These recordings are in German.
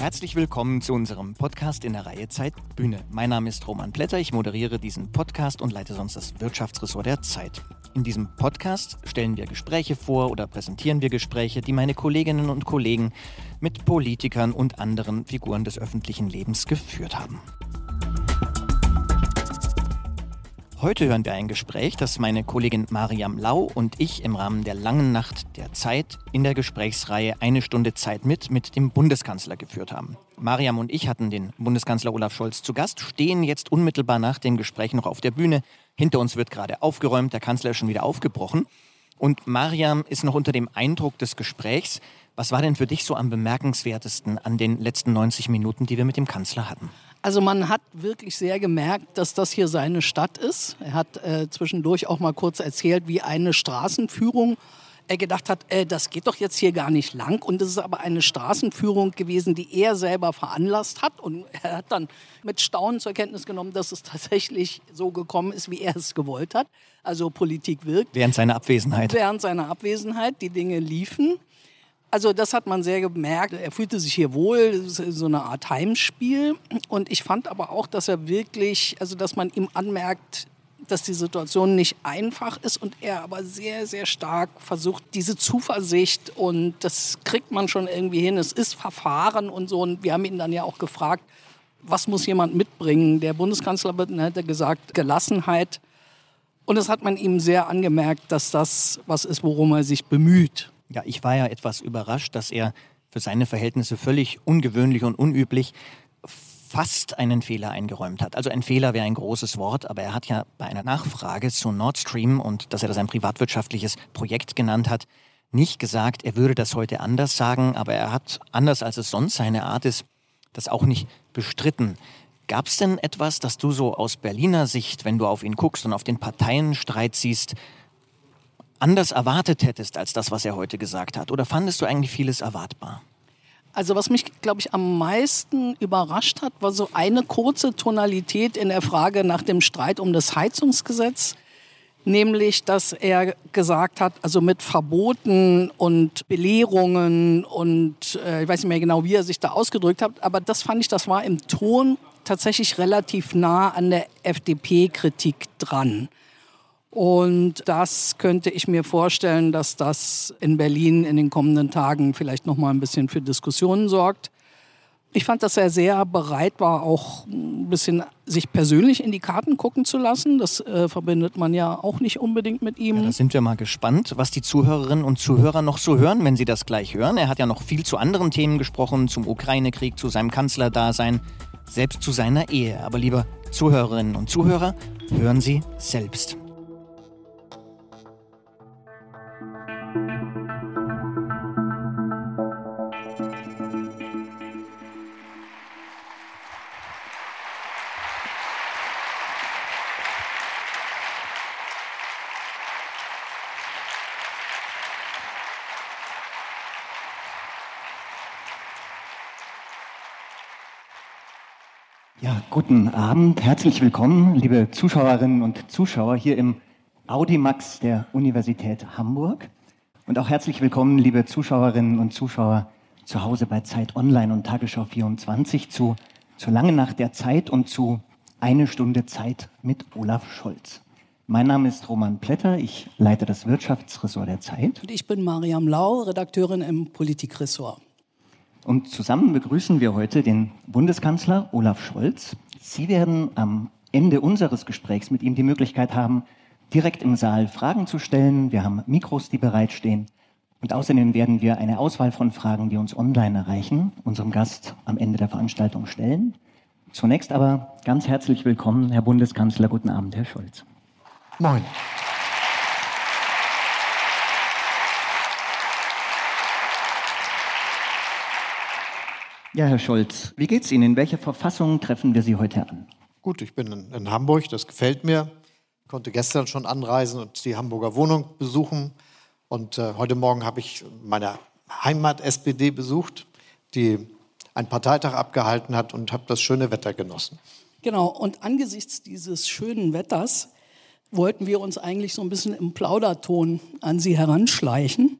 Herzlich willkommen zu unserem Podcast in der Reihe Zeit Bühne. Mein Name ist Roman Plätter, ich moderiere diesen Podcast und leite sonst das Wirtschaftsressort der Zeit. In diesem Podcast stellen wir Gespräche vor oder präsentieren wir Gespräche, die meine Kolleginnen und Kollegen mit Politikern und anderen Figuren des öffentlichen Lebens geführt haben. Heute hören wir ein Gespräch, das meine Kollegin Mariam Lau und ich im Rahmen der langen Nacht der Zeit in der Gesprächsreihe Eine Stunde Zeit mit mit dem Bundeskanzler geführt haben. Mariam und ich hatten den Bundeskanzler Olaf Scholz zu Gast, stehen jetzt unmittelbar nach dem Gespräch noch auf der Bühne. Hinter uns wird gerade aufgeräumt, der Kanzler ist schon wieder aufgebrochen. Und Mariam ist noch unter dem Eindruck des Gesprächs. Was war denn für dich so am bemerkenswertesten an den letzten 90 Minuten, die wir mit dem Kanzler hatten? Also man hat wirklich sehr gemerkt, dass das hier seine Stadt ist. Er hat äh, zwischendurch auch mal kurz erzählt, wie eine Straßenführung er gedacht hat, äh, das geht doch jetzt hier gar nicht lang. Und es ist aber eine Straßenführung gewesen, die er selber veranlasst hat. Und er hat dann mit Staunen zur Kenntnis genommen, dass es tatsächlich so gekommen ist, wie er es gewollt hat. Also Politik wirkt. Während seiner Abwesenheit. Während seiner Abwesenheit. Die Dinge liefen. Also das hat man sehr gemerkt. Er fühlte sich hier wohl, so eine Art Heimspiel. Und ich fand aber auch, dass er wirklich, also dass man ihm anmerkt, dass die Situation nicht einfach ist und er aber sehr, sehr stark versucht, diese Zuversicht und das kriegt man schon irgendwie hin. Es ist Verfahren und so. Und wir haben ihn dann ja auch gefragt, was muss jemand mitbringen? Der Bundeskanzler hat gesagt, Gelassenheit. Und das hat man ihm sehr angemerkt, dass das was ist, worum er sich bemüht. Ja, ich war ja etwas überrascht, dass er für seine Verhältnisse völlig ungewöhnlich und unüblich fast einen Fehler eingeräumt hat. Also ein Fehler wäre ein großes Wort, aber er hat ja bei einer Nachfrage zu Nord Stream und dass er das ein privatwirtschaftliches Projekt genannt hat, nicht gesagt, er würde das heute anders sagen, aber er hat, anders als es sonst seine Art ist, das auch nicht bestritten. Gab es denn etwas, das du so aus Berliner Sicht, wenn du auf ihn guckst und auf den Parteienstreit siehst, anders erwartet hättest als das, was er heute gesagt hat? Oder fandest du eigentlich vieles erwartbar? Also was mich, glaube ich, am meisten überrascht hat, war so eine kurze Tonalität in der Frage nach dem Streit um das Heizungsgesetz. Nämlich, dass er gesagt hat, also mit Verboten und Belehrungen und äh, ich weiß nicht mehr genau, wie er sich da ausgedrückt hat, aber das fand ich, das war im Ton tatsächlich relativ nah an der FDP-Kritik dran. Und das könnte ich mir vorstellen, dass das in Berlin in den kommenden Tagen vielleicht noch mal ein bisschen für Diskussionen sorgt. Ich fand, dass er sehr bereit war, auch ein bisschen sich persönlich in die Karten gucken zu lassen. Das äh, verbindet man ja auch nicht unbedingt mit ihm. Ja, da sind wir mal gespannt, was die Zuhörerinnen und Zuhörer noch so hören, wenn sie das gleich hören. Er hat ja noch viel zu anderen Themen gesprochen, zum Ukraine-Krieg, zu seinem Kanzlerdasein, selbst zu seiner Ehe. Aber lieber Zuhörerinnen und Zuhörer, hören Sie selbst. Guten Abend, herzlich willkommen, liebe Zuschauerinnen und Zuschauer hier im Audimax der Universität Hamburg. Und auch herzlich willkommen, liebe Zuschauerinnen und Zuschauer zu Hause bei Zeit Online und Tagesschau 24 zu zur langen Nacht der Zeit und zu Eine Stunde Zeit mit Olaf Scholz. Mein Name ist Roman Plätter, ich leite das Wirtschaftsressort der Zeit. Und ich bin Mariam Lau, Redakteurin im Politikressort. Und zusammen begrüßen wir heute den Bundeskanzler Olaf Scholz. Sie werden am Ende unseres Gesprächs mit ihm die Möglichkeit haben, direkt im Saal Fragen zu stellen. Wir haben Mikros, die bereitstehen. Und außerdem werden wir eine Auswahl von Fragen, die uns online erreichen, unserem Gast am Ende der Veranstaltung stellen. Zunächst aber ganz herzlich willkommen, Herr Bundeskanzler. Guten Abend, Herr Scholz. Moin. Ja, Herr Scholz, wie geht's Ihnen? In welcher Verfassung treffen wir Sie heute an? Gut, ich bin in, Hamburg, das gefällt mir. Ich konnte gestern schon anreisen und die Hamburger Wohnung besuchen. Und äh, heute Morgen habe ich meine Heimat-SPD besucht, die einen Parteitag abgehalten hat und habe das schöne Wetter genossen. Genau, und angesichts dieses schönen Wetters wollten wir uns eigentlich so ein bisschen im Plauderton an Sie heranschleichen.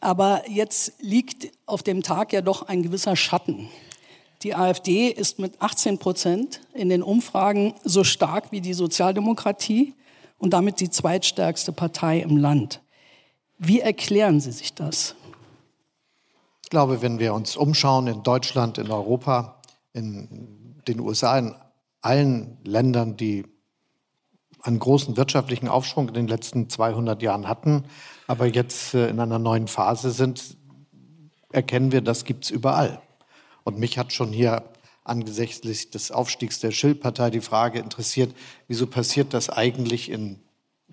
Aber jetzt liegt auf dem Tag ja doch ein gewisser Schatten. Die AfD ist mit 18 Prozent in den Umfragen so stark wie die Sozialdemokratie und damit die zweitstärkste Partei im Land. Wie erklären Sie sich das? Ich glaube, wenn wir uns umschauen in Deutschland, in Europa, in den USA, in allen Ländern, die einen großen wirtschaftlichen Aufschwung in den letzten 200 Jahren hatten, aber jetzt äh, in einer neuen Phase sind, erkennen wir, das gibt es überall. Und mich hat schon hier angesichts des Aufstiegs der Schildpartei die Frage interessiert, wieso passiert das eigentlich in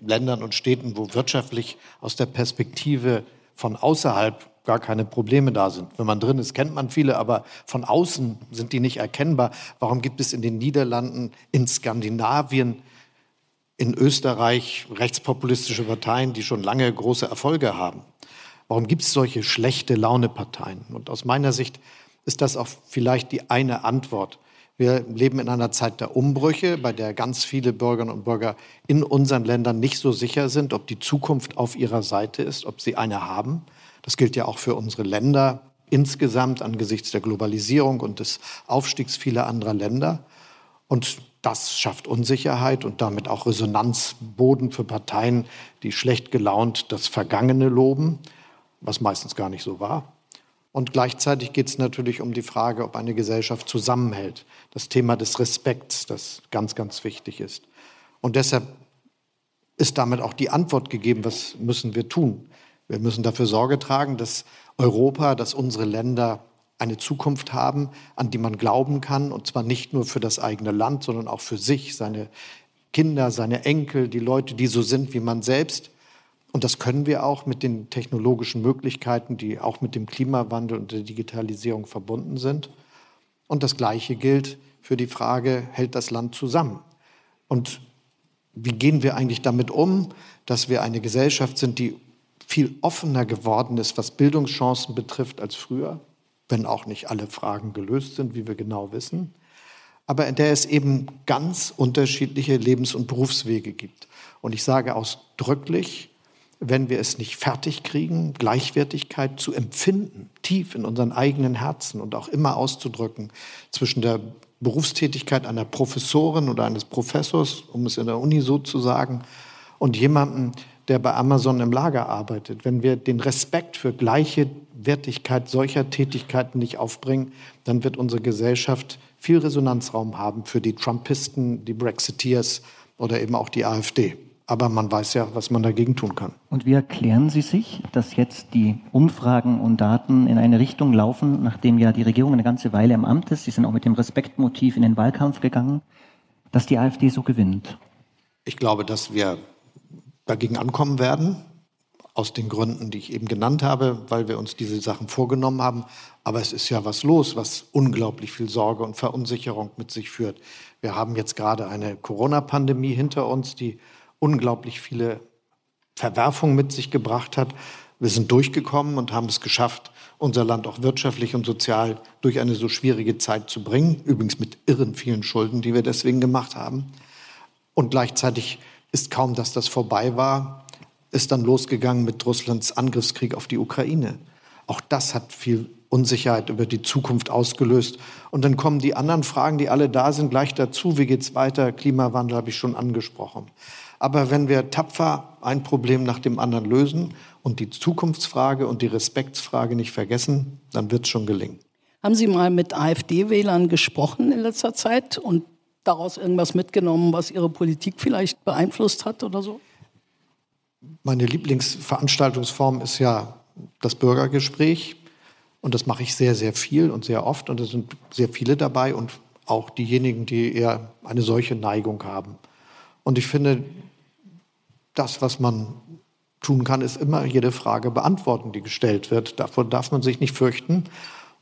Ländern und Städten, wo wirtschaftlich aus der Perspektive von außerhalb gar keine Probleme da sind. Wenn man drin ist, kennt man viele, aber von außen sind die nicht erkennbar. Warum gibt es in den Niederlanden, in Skandinavien, in Österreich rechtspopulistische Parteien, die schon lange große Erfolge haben? Warum gibt es solche schlechte Launeparteien? Und aus meiner Sicht ist das auch vielleicht die eine Antwort. Wir leben in einer Zeit der Umbrüche, bei der ganz viele Bürgerinnen und Bürger in unseren Ländern nicht so sicher sind, ob die Zukunft auf ihrer Seite ist, ob sie eine haben. Das gilt ja auch für unsere Länder insgesamt angesichts der Globalisierung und des Aufstiegs vieler anderer Länder. Und das schafft Unsicherheit und damit auch Resonanzboden für Parteien, die schlecht gelaunt das Vergangene loben, was meistens gar nicht so war. Und gleichzeitig geht es natürlich um die Frage, ob eine Gesellschaft zusammenhält. Das Thema des Respekts, das ganz, ganz wichtig ist. Und deshalb ist damit auch die Antwort gegeben, was müssen wir tun. Wir müssen dafür Sorge tragen, dass Europa, dass unsere Länder eine Zukunft haben, an die man glauben kann, und zwar nicht nur für das eigene Land, sondern auch für sich, seine Kinder, seine Enkel, die Leute, die so sind wie man selbst. Und das können wir auch mit den technologischen Möglichkeiten, die auch mit dem Klimawandel und der Digitalisierung verbunden sind. Und das Gleiche gilt für die Frage, hält das Land zusammen? Und wie gehen wir eigentlich damit um, dass wir eine Gesellschaft sind, die viel offener geworden ist, was Bildungschancen betrifft als früher, wenn auch nicht alle Fragen gelöst sind, wie wir genau wissen, aber in der es eben ganz unterschiedliche Lebens- und Berufswege gibt. Und ich sage ausdrücklich, wenn wir es nicht fertig kriegen, Gleichwertigkeit zu empfinden, tief in unseren eigenen Herzen und auch immer auszudrücken zwischen der Berufstätigkeit einer Professorin oder eines Professors, um es in der Uni so zu sagen, und jemandem, der bei Amazon im Lager arbeitet, wenn wir den Respekt für gleiche Wertigkeit solcher Tätigkeiten nicht aufbringen, dann wird unsere Gesellschaft viel Resonanzraum haben für die Trumpisten, die Brexiteers oder eben auch die AfD. Aber man weiß ja, was man dagegen tun kann. Und wie erklären Sie sich, dass jetzt die Umfragen und Daten in eine Richtung laufen, nachdem ja die Regierung eine ganze Weile im Amt ist, Sie sind auch mit dem Respektmotiv in den Wahlkampf gegangen, dass die AfD so gewinnt? Ich glaube, dass wir dagegen ankommen werden, aus den Gründen, die ich eben genannt habe, weil wir uns diese Sachen vorgenommen haben. Aber es ist ja was los, was unglaublich viel Sorge und Verunsicherung mit sich führt. Wir haben jetzt gerade eine Corona-Pandemie hinter uns, die unglaublich viele Verwerfungen mit sich gebracht hat. Wir sind durchgekommen und haben es geschafft, unser Land auch wirtschaftlich und sozial durch eine so schwierige Zeit zu bringen. Übrigens mit irren vielen Schulden, die wir deswegen gemacht haben. Und gleichzeitig ist kaum, dass das vorbei war, ist dann losgegangen mit Russlands Angriffskrieg auf die Ukraine. Auch das hat viel Unsicherheit über die Zukunft ausgelöst. Und dann kommen die anderen Fragen, die alle da sind, gleich dazu. Wie geht es weiter? Klimawandel habe ich schon angesprochen. Aber wenn wir tapfer ein Problem nach dem anderen lösen und die Zukunftsfrage und die Respektsfrage nicht vergessen, dann wird es schon gelingen. Haben Sie mal mit AfD-Wählern gesprochen in letzter Zeit und daraus irgendwas mitgenommen, was Ihre Politik vielleicht beeinflusst hat oder so? Meine Lieblingsveranstaltungsform ist ja das Bürgergespräch. Und das mache ich sehr, sehr viel und sehr oft. Und es sind sehr viele dabei und auch diejenigen, die eher eine solche Neigung haben. Und ich finde, das, was man tun kann, ist immer jede Frage beantworten, die gestellt wird. Davor darf man sich nicht fürchten.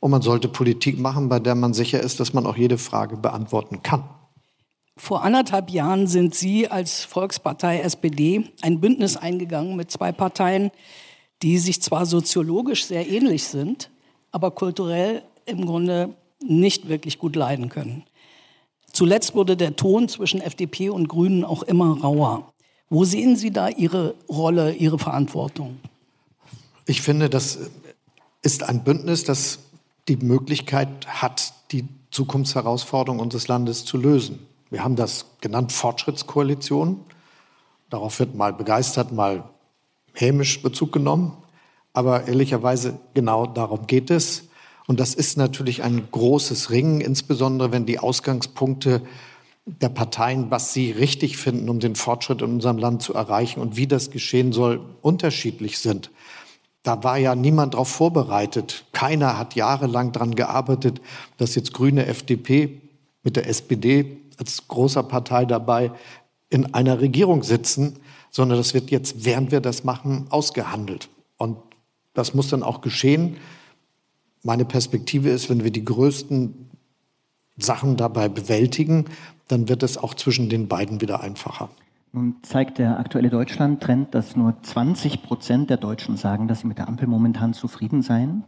Und man sollte Politik machen, bei der man sicher ist, dass man auch jede Frage beantworten kann. Vor anderthalb Jahren sind Sie als Volkspartei SPD ein Bündnis eingegangen mit zwei Parteien, die sich zwar soziologisch sehr ähnlich sind, aber kulturell im Grunde nicht wirklich gut leiden können. Zuletzt wurde der Ton zwischen FDP und Grünen auch immer rauer. Wo sehen Sie da Ihre Rolle, Ihre Verantwortung? Ich finde, das ist ein Bündnis, das die Möglichkeit hat, die Zukunftsherausforderungen unseres Landes zu lösen. Wir haben das genannt Fortschrittskoalition. Darauf wird mal begeistert, mal hämisch Bezug genommen. Aber ehrlicherweise genau darum geht es. Und das ist natürlich ein großes Ringen, insbesondere wenn die Ausgangspunkte der Parteien, was sie richtig finden, um den Fortschritt in unserem Land zu erreichen und wie das geschehen soll, unterschiedlich sind. Da war ja niemand darauf vorbereitet. Keiner hat jahrelang daran gearbeitet, dass jetzt Grüne FDP mit der SPD als großer Partei dabei in einer Regierung sitzen, sondern das wird jetzt, während wir das machen, ausgehandelt. Und das muss dann auch geschehen. Meine Perspektive ist, wenn wir die größten Sachen dabei bewältigen, dann wird es auch zwischen den beiden wieder einfacher. Nun zeigt der aktuelle Deutschland-Trend, dass nur 20 Prozent der Deutschen sagen, dass sie mit der Ampel momentan zufrieden seien.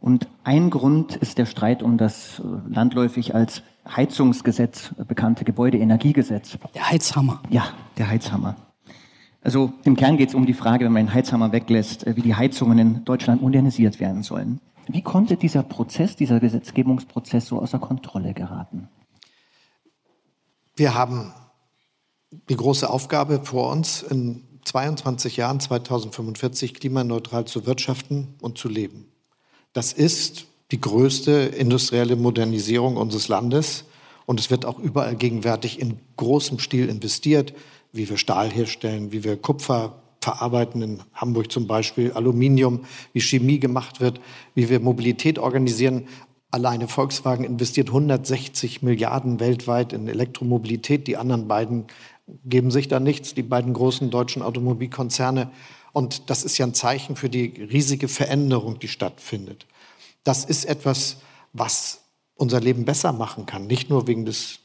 Und ein Grund ist der Streit um das äh, landläufig als Heizungsgesetz bekannte Gebäudeenergiegesetz. Der Heizhammer. Ja, der Heizhammer. Also im Kern geht es um die Frage, wenn man den Heizhammer weglässt, äh, wie die Heizungen in Deutschland modernisiert werden sollen. Wie konnte dieser Prozess, dieser Gesetzgebungsprozess so außer Kontrolle geraten? Wir haben die große Aufgabe vor uns, in 22 Jahren, 2045, klimaneutral zu wirtschaften und zu leben. Das ist die größte industrielle Modernisierung unseres Landes und es wird auch überall gegenwärtig in großem Stil investiert, wie wir Stahl herstellen, wie wir Kupfer verarbeiten, in Hamburg zum Beispiel Aluminium, wie Chemie gemacht wird, wie wir Mobilität organisieren. Alleine Volkswagen investiert 160 Milliarden weltweit in Elektromobilität. Die anderen beiden geben sich da nichts, die beiden großen deutschen Automobilkonzerne. Und das ist ja ein Zeichen für die riesige Veränderung, die stattfindet. Das ist etwas, was unser Leben besser machen kann. Nicht nur wegen des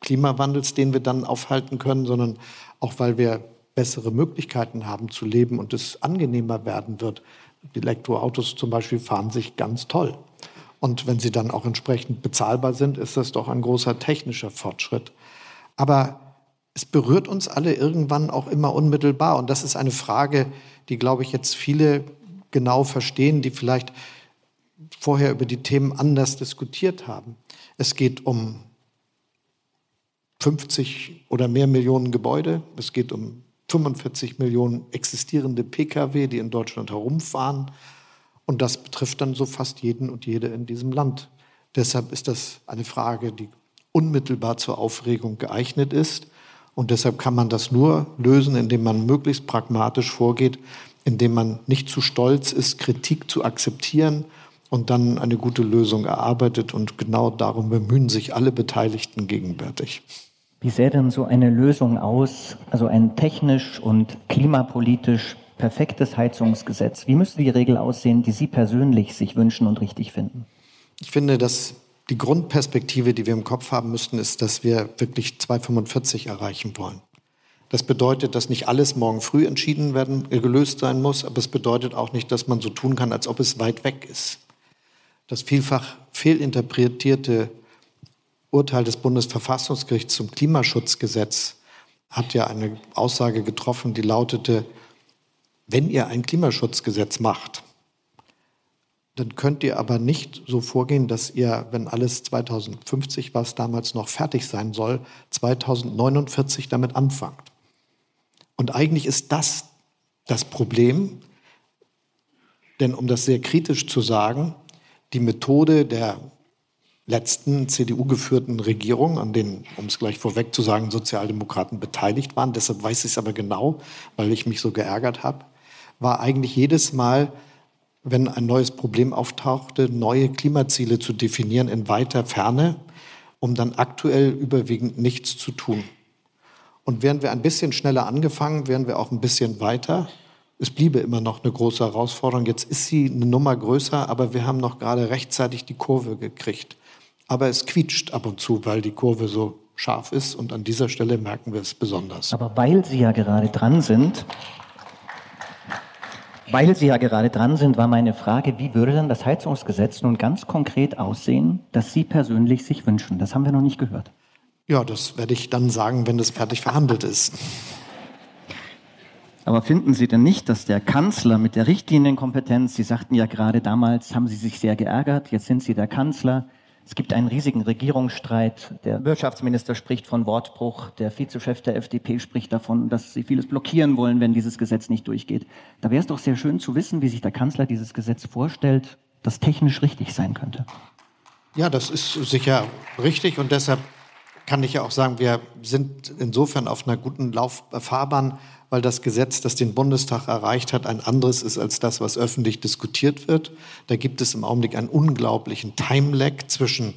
Klimawandels, den wir dann aufhalten können, sondern auch, weil wir bessere Möglichkeiten haben zu leben und es angenehmer werden wird. Die Elektroautos zum Beispiel fahren sich ganz toll. Und wenn sie dann auch entsprechend bezahlbar sind, ist das doch ein großer technischer Fortschritt. Aber es berührt uns alle irgendwann auch immer unmittelbar. Und das ist eine Frage, die, glaube ich, jetzt viele genau verstehen, die vielleicht vorher über die Themen anders diskutiert haben. Es geht um 50 oder mehr Millionen Gebäude. Es geht um 45 Millionen existierende Pkw, die in Deutschland herumfahren. Und das betrifft dann so fast jeden und jede in diesem Land. Deshalb ist das eine Frage, die unmittelbar zur Aufregung geeignet ist. Und deshalb kann man das nur lösen, indem man möglichst pragmatisch vorgeht, indem man nicht zu stolz ist, Kritik zu akzeptieren und dann eine gute Lösung erarbeitet. Und genau darum bemühen sich alle Beteiligten gegenwärtig. Wie sähe denn so eine Lösung aus, also ein technisch und klimapolitisch perfektes Heizungsgesetz? Wie müsste die Regel aussehen, die Sie persönlich sich wünschen und richtig finden? Ich finde, dass die Grundperspektive, die wir im Kopf haben müssten, ist, dass wir wirklich 245 erreichen wollen. Das bedeutet, dass nicht alles morgen früh entschieden werden, äh, gelöst sein muss, aber es bedeutet auch nicht, dass man so tun kann, als ob es weit weg ist. Das vielfach fehlinterpretierte Urteil des Bundesverfassungsgerichts zum Klimaschutzgesetz hat ja eine Aussage getroffen, die lautete, wenn ihr ein Klimaschutzgesetz macht, dann könnt ihr aber nicht so vorgehen, dass ihr, wenn alles 2050, was damals noch fertig sein soll, 2049 damit anfangt. Und eigentlich ist das das Problem, denn um das sehr kritisch zu sagen, die Methode der letzten CDU-geführten Regierung, an denen, um es gleich vorweg zu sagen, Sozialdemokraten beteiligt waren, deshalb weiß ich es aber genau, weil ich mich so geärgert habe, war eigentlich jedes Mal, wenn ein neues Problem auftauchte, neue Klimaziele zu definieren in weiter Ferne, um dann aktuell überwiegend nichts zu tun. Und wären wir ein bisschen schneller angefangen, wären wir auch ein bisschen weiter. Es bliebe immer noch eine große Herausforderung. Jetzt ist sie eine Nummer größer, aber wir haben noch gerade rechtzeitig die Kurve gekriegt. Aber es quietscht ab und zu, weil die Kurve so scharf ist und an dieser Stelle merken wir es besonders. Aber weil Sie ja gerade dran sind, weil Sie ja gerade dran sind, war meine Frage, wie würde denn das Heizungsgesetz nun ganz konkret aussehen, das Sie persönlich sich wünschen? Das haben wir noch nicht gehört. Ja, das werde ich dann sagen, wenn es fertig verhandelt ist. Aber finden Sie denn nicht, dass der Kanzler mit der Richtlinienkompetenz, Sie sagten ja gerade damals, haben Sie sich sehr geärgert, jetzt sind Sie der Kanzler, Es gibt einen riesigen Regierungsstreit. Der Wirtschaftsminister spricht von Wortbruch. Der Vizechef der FDP spricht davon, dass sie vieles blockieren wollen, wenn dieses Gesetz nicht durchgeht. Da wäre es doch sehr schön zu wissen, wie sich der Kanzler dieses Gesetz vorstellt, das technisch richtig sein könnte. Ja, das ist sicher richtig und deshalb kann ich ja auch sagen, wir sind insofern auf einer guten Lauffahrbahn, weil das Gesetz, das den Bundestag erreicht hat, ein anderes ist als das, was öffentlich diskutiert wird. Da gibt es im Augenblick einen unglaublichen Time-Lag zwischen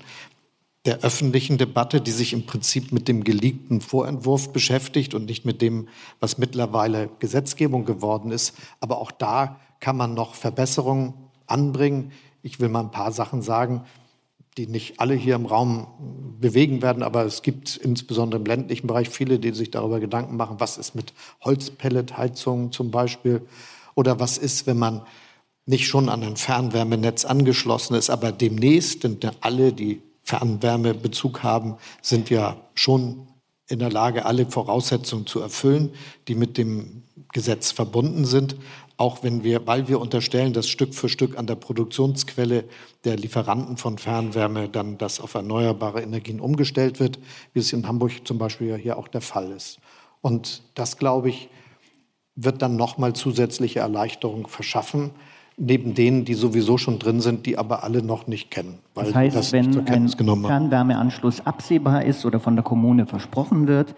der öffentlichen Debatte, die sich im Prinzip mit dem geleakten Vorentwurf beschäftigt und nicht mit dem, was mittlerweile Gesetzgebung geworden ist. Aber auch da kann man noch Verbesserungen anbringen. Ich will mal ein paar Sachen sagen die nicht alle hier im Raum bewegen werden, aber es gibt insbesondere im ländlichen Bereich viele, die sich darüber Gedanken machen, was ist mit Holzpelletheizungen zum Beispiel oder was ist, wenn man nicht schon an ein Fernwärmenetz angeschlossen ist, aber demnächst, denn alle, die Fernwärmebezug haben, sind ja schon in der Lage, alle Voraussetzungen zu erfüllen, die mit dem Gesetz verbunden sind auch wenn wir, weil wir unterstellen, dass Stück für Stück an der Produktionsquelle der Lieferanten von Fernwärme dann das auf erneuerbare Energien umgestellt wird, wie es in Hamburg zum Beispiel ja hier auch der Fall ist. Und das, glaube ich, wird dann nochmal zusätzliche Erleichterung verschaffen, neben denen, die sowieso schon drin sind, die aber alle noch nicht kennen. das heißt, das wenn ein Fernwärmeanschluss absehbar ist oder von der Kommune versprochen wird,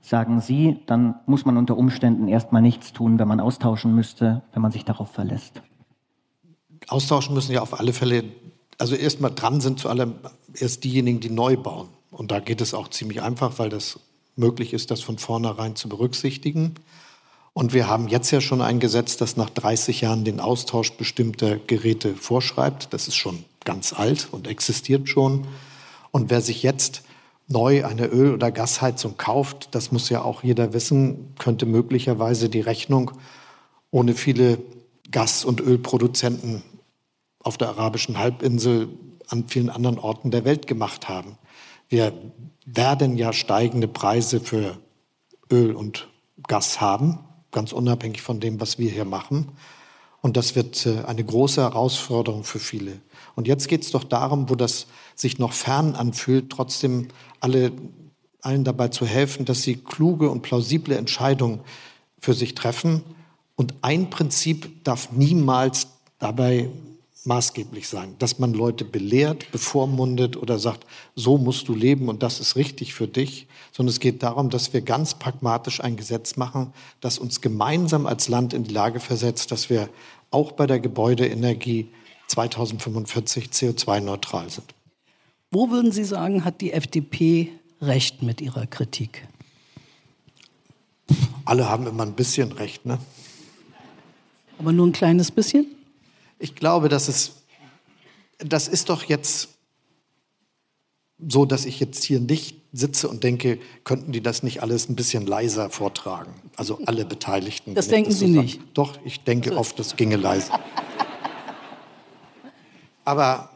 sagen Sie, dann muss man unter Umständen erstmal nichts tun, wenn man austauschen müsste, wenn man sich darauf verlässt. Austauschen müssen ja auf alle Fälle, also erstmal dran sind zu allem erst diejenigen, die neu bauen. Und da geht es auch ziemlich einfach, weil das möglich ist, das von vornherein zu berücksichtigen. Und wir haben jetzt ja schon ein Gesetz, das nach 30 Jahren den Austausch bestimmter Geräte vorschreibt. Das ist schon ganz alt und existiert schon. Und wer sich jetzt neu eine Öl- oder Gasheizung kauft, das muss ja auch jeder wissen, könnte möglicherweise die Rechnung ohne viele Gas- und Ölproduzenten auf der arabischen Halbinsel an vielen anderen Orten der Welt gemacht haben. Wir werden ja steigende Preise für Öl und Gas haben, ganz unabhängig von dem, was wir hier machen. Und das wird äh, eine große Herausforderung für viele. Und jetzt geht es doch darum, wo das sich noch fern anfühlt, trotzdem alle, allen dabei zu helfen, dass sie kluge und plausible Entscheidungen für sich treffen. Und ein Prinzip darf niemals dabei maßgeblich sein, dass man Leute belehrt, bevormundet oder sagt, so musst du leben und das ist richtig für dich, sondern es geht darum, dass wir ganz pragmatisch ein Gesetz machen, das uns gemeinsam als Land in die Lage versetzt, dass wir auch bei der Gebäudeenergie 2045 CO2-neutral sind. Wo würden Sie sagen, hat die FDP recht mit ihrer Kritik? Alle haben immer ein bisschen recht, ne? Aber nur ein kleines bisschen? Ich glaube, dass es, das ist doch jetzt so, dass ich jetzt hier nicht sitze und denke, könnten die das nicht alles ein bisschen leiser vortragen? Also alle Beteiligten. Das denken Sie so nicht? Doch, ich denke also. oft, das ginge leiser. Aber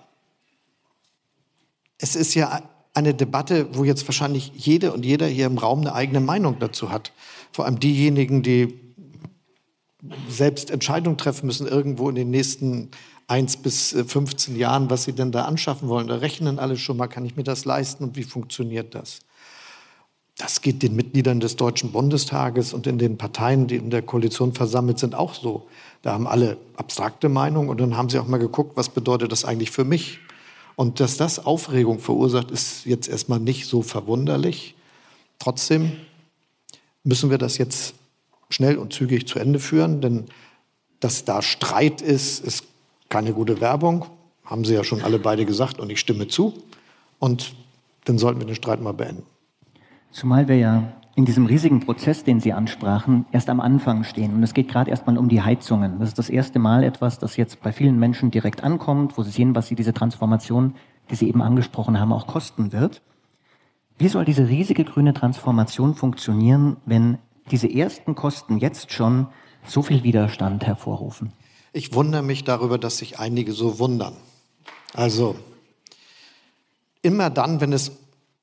es ist ja eine Debatte, wo jetzt wahrscheinlich jede und jeder hier im Raum eine eigene Meinung dazu hat. Vor allem diejenigen, die selbst Entscheidungen treffen müssen irgendwo in den nächsten eins bis 15 Jahren, was sie denn da anschaffen wollen. Da rechnen alle schon mal, kann ich mir das leisten und wie funktioniert das? Das geht den Mitgliedern des Deutschen Bundestages und in den Parteien, die in der Koalition versammelt sind, auch so. Da haben alle abstrakte Meinungen und dann haben sie auch mal geguckt, was bedeutet das eigentlich für mich? Und dass das Aufregung verursacht, ist jetzt erstmal nicht so verwunderlich. Trotzdem müssen wir das jetzt schnell und zügig zu Ende führen, denn dass da Streit ist, ist keine gute Werbung, haben Sie ja schon alle beide gesagt und ich stimme zu. Und dann sollten wir den Streit mal beenden. Zumal wir ja in diesem riesigen Prozess, den Sie ansprachen, erst am Anfang stehen. Und es geht gerade erstmal um die Heizungen. Das ist das erste Mal etwas, das jetzt bei vielen Menschen direkt ankommt, wo sie sehen, was sie diese Transformation, die Sie eben angesprochen haben, auch kosten wird. Wie soll diese riesige grüne Transformation funktionieren, wenn diese ersten Kosten jetzt schon so viel Widerstand hervorrufen? Ich wundere mich darüber, dass sich einige so wundern. Also immer dann, wenn es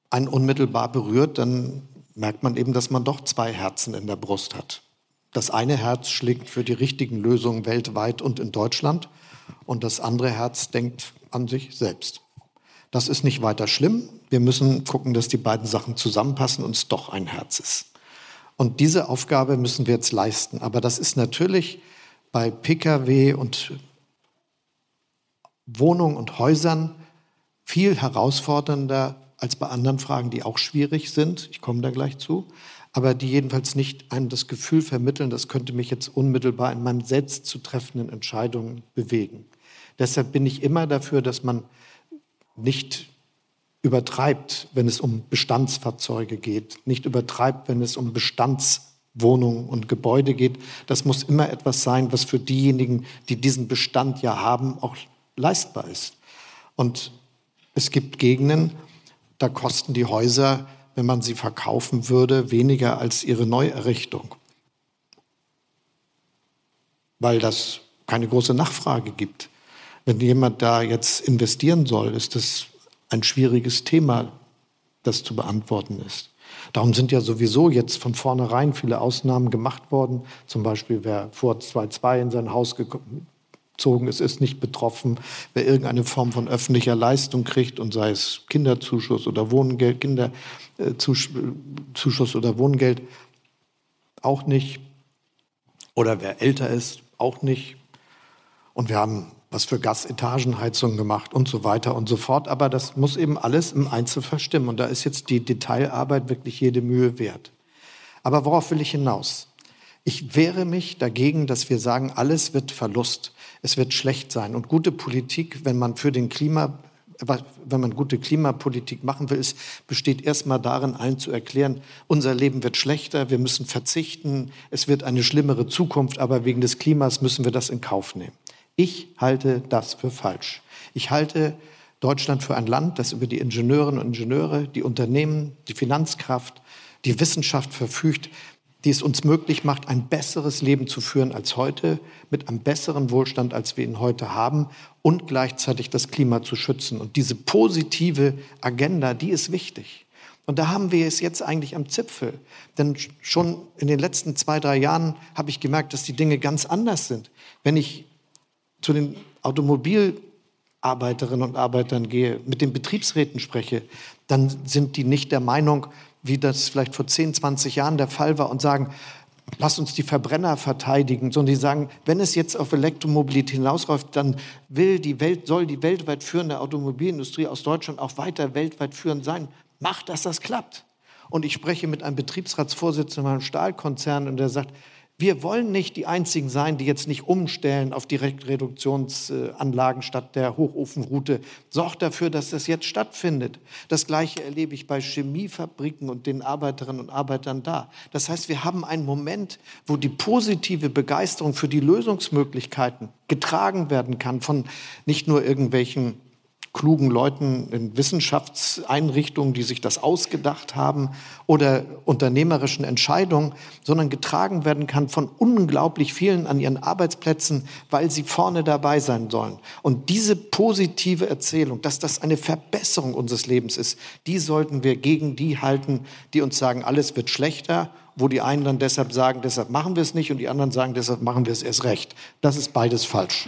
einen unmittelbar berührt, dann merkt man eben, dass man doch zwei Herzen in der Brust hat. Das eine Herz schlägt für die richtigen Lösungen weltweit und in Deutschland und das andere Herz denkt an sich selbst. Das ist nicht weiter schlimm. Wir müssen gucken, dass die beiden Sachen zusammenpassen und es doch ein Herz ist. Und diese Aufgabe müssen wir jetzt leisten. Aber das ist natürlich bei Pkw und Wohnungen und Häusern viel herausfordernder als bei anderen Fragen, die auch schwierig sind. Ich komme da gleich zu. Aber die jedenfalls nicht einem das Gefühl vermitteln, das könnte mich jetzt unmittelbar in meinen selbst zu treffenden Entscheidungen bewegen. Deshalb bin ich immer dafür, dass man nicht übertreibt, wenn es um Bestandsfahrzeuge geht, nicht übertreibt, wenn es um Bestandswohnungen und Gebäude geht. Das muss immer etwas sein, was für diejenigen, die diesen Bestand ja haben, auch leistbar ist. Und es gibt Gegenden, da kosten die Häuser, wenn man sie verkaufen würde, weniger als ihre Neuerrichtung, weil das keine große Nachfrage gibt. Wenn jemand da jetzt investieren soll, ist das ein schwieriges Thema, das zu beantworten ist. Darum sind ja sowieso jetzt von vornherein viele Ausnahmen gemacht worden. Zum Beispiel, wer vor 2.2 in sein Haus gezogen ist, ist nicht betroffen. Wer irgendeine Form von öffentlicher Leistung kriegt, und sei es Kinderzuschuss oder Wohngeld, Kinderzuschuss oder Wohngeld, auch nicht. Oder wer älter ist, auch nicht. Und wir haben was für Gasetagenheizungen gemacht und so weiter und so fort. Aber das muss eben alles im Einzel verstimmen. Und da ist jetzt die Detailarbeit wirklich jede Mühe wert. Aber worauf will ich hinaus? Ich wehre mich dagegen, dass wir sagen, alles wird Verlust, es wird schlecht sein. Und gute Politik, wenn man für den Klima, wenn man gute Klimapolitik machen will, ist, besteht erstmal darin, allen zu erklären, unser Leben wird schlechter, wir müssen verzichten, es wird eine schlimmere Zukunft, aber wegen des Klimas müssen wir das in Kauf nehmen. Ich halte das für falsch. Ich halte Deutschland für ein Land, das über die Ingenieurinnen und Ingenieure, die Unternehmen, die Finanzkraft, die Wissenschaft verfügt, die es uns möglich macht, ein besseres Leben zu führen als heute, mit einem besseren Wohlstand, als wir ihn heute haben und gleichzeitig das Klima zu schützen. Und diese positive Agenda, die ist wichtig. Und da haben wir es jetzt eigentlich am Zipfel. Denn schon in den letzten zwei, drei Jahren habe ich gemerkt, dass die Dinge ganz anders sind. Wenn ich zu den Automobilarbeiterinnen und Arbeitern gehe, mit den Betriebsräten spreche, dann sind die nicht der Meinung, wie das vielleicht vor 10, 20 Jahren der Fall war und sagen, lass uns die Verbrenner verteidigen, sondern die sagen, wenn es jetzt auf Elektromobilität hinausläuft, dann will die Welt, soll die weltweit führende Automobilindustrie aus Deutschland auch weiter weltweit führend sein. Macht, dass das klappt. Und ich spreche mit einem Betriebsratsvorsitzenden einem Stahlkonzern und der sagt, wir wollen nicht die Einzigen sein, die jetzt nicht umstellen auf Direktreduktionsanlagen statt der Hochofenroute. Sorgt dafür, dass das jetzt stattfindet. Das Gleiche erlebe ich bei Chemiefabriken und den Arbeiterinnen und Arbeitern da. Das heißt, wir haben einen Moment, wo die positive Begeisterung für die Lösungsmöglichkeiten getragen werden kann von nicht nur irgendwelchen klugen Leuten in Wissenschaftseinrichtungen, die sich das ausgedacht haben, oder unternehmerischen Entscheidungen, sondern getragen werden kann von unglaublich vielen an ihren Arbeitsplätzen, weil sie vorne dabei sein sollen. Und diese positive Erzählung, dass das eine Verbesserung unseres Lebens ist, die sollten wir gegen die halten, die uns sagen, alles wird schlechter wo die einen dann deshalb sagen, deshalb machen wir es nicht und die anderen sagen, deshalb machen wir es erst recht. Das ist beides falsch.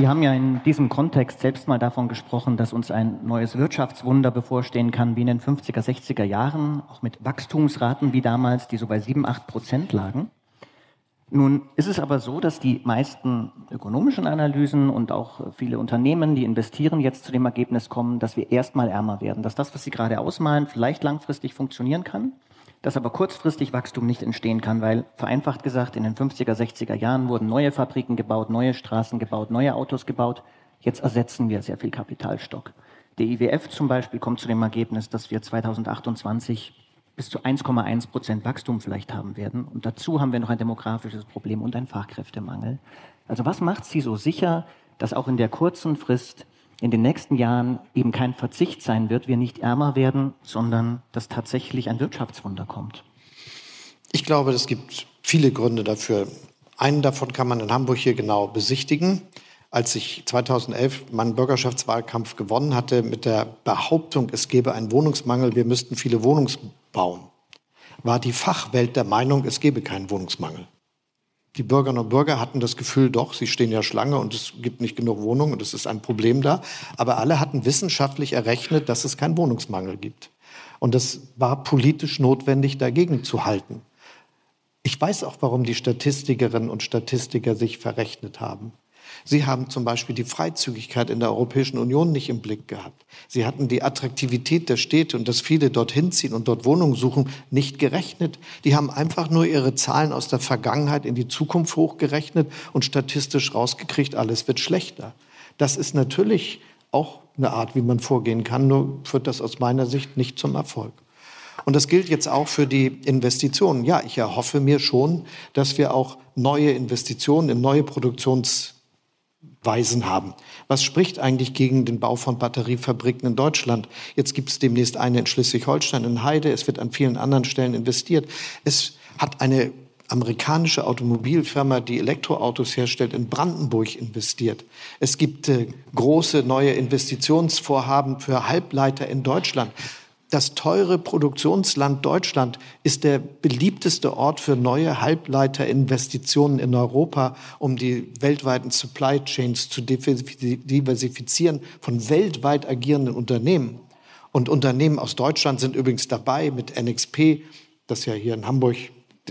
Sie haben ja in diesem Kontext selbst mal davon gesprochen, dass uns ein neues Wirtschaftswunder bevorstehen kann, wie in den 50er, 60er Jahren, auch mit Wachstumsraten wie damals, die so bei 7, 8 Prozent lagen. Nun ist es aber so, dass die meisten ökonomischen Analysen und auch viele Unternehmen, die investieren, jetzt zu dem Ergebnis kommen, dass wir erstmal ärmer werden, dass das, was Sie gerade ausmalen, vielleicht langfristig funktionieren kann, dass aber kurzfristig Wachstum nicht entstehen kann, weil vereinfacht gesagt, in den 50er, 60er Jahren wurden neue Fabriken gebaut, neue Straßen gebaut, neue Autos gebaut. Jetzt ersetzen wir sehr viel Kapitalstock. Der IWF zum Beispiel kommt zu dem Ergebnis, dass wir 2028 bis zu 1,1 Prozent Wachstum vielleicht haben werden. Und dazu haben wir noch ein demografisches Problem und einen Fachkräftemangel. Also was macht Sie so sicher, dass auch in der kurzen Frist in den nächsten Jahren eben kein Verzicht sein wird, wir nicht ärmer werden, sondern dass tatsächlich ein Wirtschaftswunder kommt? Ich glaube, es gibt viele Gründe dafür. Einen davon kann man in Hamburg hier genau besichtigen. Als ich 2011 meinen Bürgerschaftswahlkampf gewonnen hatte mit der Behauptung, es gebe einen Wohnungsmangel, wir müssten viele Wohnungen bauen, war die Fachwelt der Meinung, es gebe keinen Wohnungsmangel. Die Bürgerinnen und Bürger hatten das Gefühl, doch, sie stehen ja Schlange und es gibt nicht genug Wohnungen und es ist ein Problem da. Aber alle hatten wissenschaftlich errechnet, dass es keinen Wohnungsmangel gibt. Und es war politisch notwendig, dagegen zu halten. Ich weiß auch, warum die Statistikerinnen und Statistiker sich verrechnet haben. Sie haben zum Beispiel die Freizügigkeit in der Europäischen Union nicht im Blick gehabt. Sie hatten die Attraktivität der Städte und dass viele dorthin ziehen und dort Wohnungen suchen nicht gerechnet. Die haben einfach nur ihre Zahlen aus der Vergangenheit in die Zukunft hochgerechnet und statistisch rausgekriegt, alles wird schlechter. Das ist natürlich auch eine Art, wie man vorgehen kann, nur führt das aus meiner Sicht nicht zum Erfolg. Und das gilt jetzt auch für die Investitionen. Ja, ich erhoffe mir schon, dass wir auch neue Investitionen in neue Produktions Weisen haben. Was spricht eigentlich gegen den Bau von Batteriefabriken in Deutschland? Jetzt gibt es demnächst eine in Schleswig-Holstein, in Heide. Es wird an vielen anderen Stellen investiert. Es hat eine amerikanische Automobilfirma, die Elektroautos herstellt, in Brandenburg investiert. Es gibt äh, große neue Investitionsvorhaben für Halbleiter in Deutschland. Das teure Produktionsland Deutschland ist der beliebteste Ort für neue Halbleiterinvestitionen in Europa, um die weltweiten Supply Chains zu diversifizieren von weltweit agierenden Unternehmen. Und Unternehmen aus Deutschland sind übrigens dabei mit NXP, das ja hier in Hamburg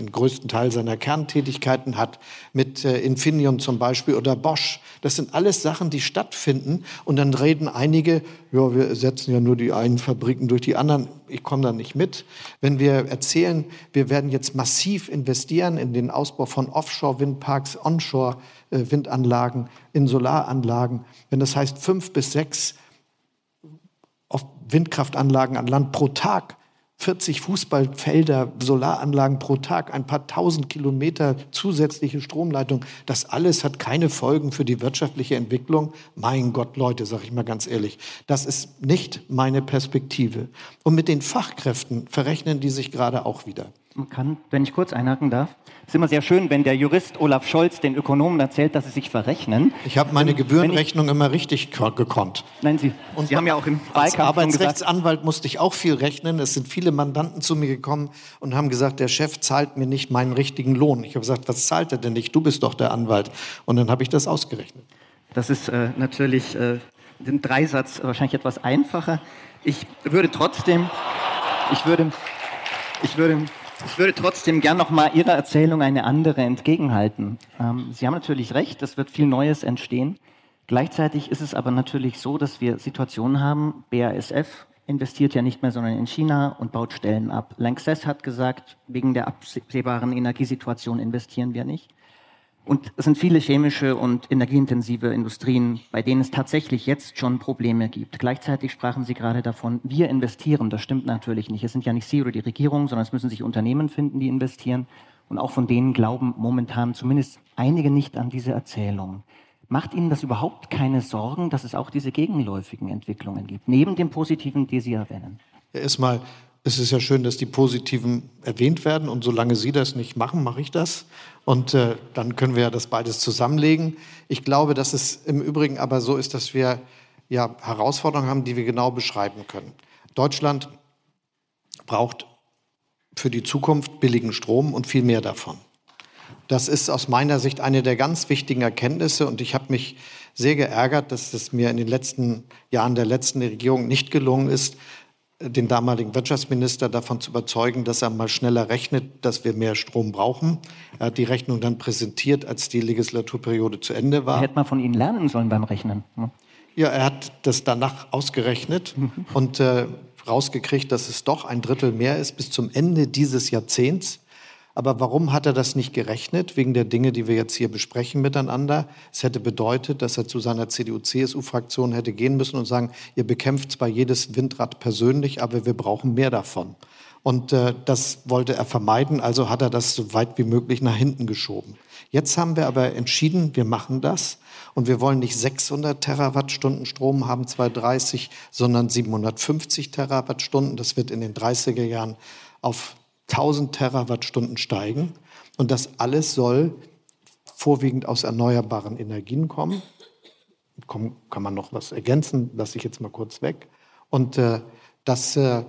den größten Teil seiner Kerntätigkeiten hat, mit äh, Infineon zum Beispiel oder Bosch. Das sind alles Sachen, die stattfinden. Und dann reden einige, ja, wir setzen ja nur die einen Fabriken durch die anderen. Ich komme da nicht mit. Wenn wir erzählen, wir werden jetzt massiv investieren in den Ausbau von Offshore-Windparks, Onshore-Windanlagen, in Solaranlagen, wenn das heißt fünf bis sechs Windkraftanlagen an Land pro Tag, 40 Fußballfelder, Solaranlagen pro Tag, ein paar tausend Kilometer zusätzliche Stromleitung. Das alles hat keine Folgen für die wirtschaftliche Entwicklung. Mein Gott, Leute, sage ich mal ganz ehrlich, das ist nicht meine Perspektive. Und mit den Fachkräften verrechnen die sich gerade auch wieder kann, wenn ich kurz einhaken darf. Es ist immer sehr schön, wenn der Jurist Olaf Scholz den Ökonomen erzählt, dass sie sich verrechnen. Ich habe meine Gebührenrechnung ich, immer richtig gekonnt. Nein, Sie, und sie haben ja auch im Als Arbeitsrechtsanwalt musste ich auch viel rechnen. Es sind viele Mandanten zu mir gekommen und haben gesagt, der Chef zahlt mir nicht meinen richtigen Lohn. Ich habe gesagt, was zahlt er denn nicht? Du bist doch der Anwalt. Und dann habe ich das ausgerechnet. Das ist äh, natürlich äh, im Dreisatz wahrscheinlich etwas einfacher. Ich würde trotzdem, ich würde, ich würde ich würde trotzdem gern noch mal Ihrer Erzählung eine andere entgegenhalten. Ähm, Sie haben natürlich recht, es wird viel Neues entstehen. Gleichzeitig ist es aber natürlich so, dass wir Situationen haben, BASF investiert ja nicht mehr, sondern in China und baut Stellen ab. Lanxess hat gesagt, wegen der absehbaren Energiesituation investieren wir nicht. Und es sind viele chemische und energieintensive Industrien, bei denen es tatsächlich jetzt schon Probleme gibt. Gleichzeitig sprachen Sie gerade davon, wir investieren. Das stimmt natürlich nicht. Es sind ja nicht Sie oder die Regierung, sondern es müssen sich Unternehmen finden, die investieren. Und auch von denen glauben momentan zumindest einige nicht an diese Erzählung. Macht Ihnen das überhaupt keine Sorgen, dass es auch diese gegenläufigen Entwicklungen gibt, neben dem Positiven, die Sie erwähnen? Erstmal es ist ja schön, dass die Positiven erwähnt werden und solange Sie das nicht machen, mache ich das. Und äh, dann können wir ja das beides zusammenlegen. Ich glaube, dass es im Übrigen aber so ist, dass wir ja Herausforderungen haben, die wir genau beschreiben können. Deutschland braucht für die Zukunft billigen Strom und viel mehr davon. Das ist aus meiner Sicht eine der ganz wichtigen Erkenntnisse und ich habe mich sehr geärgert, dass es mir in den letzten Jahren der letzten Regierung nicht gelungen ist, den damaligen Wirtschaftsminister davon zu überzeugen, dass er mal schneller rechnet, dass wir mehr Strom brauchen. Er hat die Rechnung dann präsentiert, als die Legislaturperiode zu Ende war. Hätte man von Ihnen lernen sollen beim Rechnen. Ne? Ja, er hat das danach ausgerechnet mhm. und äh, rausgekriegt, dass es doch ein Drittel mehr ist bis zum Ende dieses Jahrzehnts. Aber warum hat er das nicht gerechnet? Wegen der Dinge, die wir jetzt hier besprechen miteinander. Es hätte bedeutet, dass er zu seiner CDU-CSU-Fraktion hätte gehen müssen und sagen, ihr bekämpft zwar jedes Windrad persönlich, aber wir brauchen mehr davon. Und äh, das wollte er vermeiden, also hat er das so weit wie möglich nach hinten geschoben. Jetzt haben wir aber entschieden, wir machen das. Und wir wollen nicht 600 Terawattstunden Strom haben 2030, sondern 750 Terawattstunden. Das wird in den 30er Jahren auf 1000 Terawattstunden steigen. Und das alles soll vorwiegend aus erneuerbaren Energien kommen. Komm, kann man noch was ergänzen, lasse ich jetzt mal kurz weg. Und äh, das äh,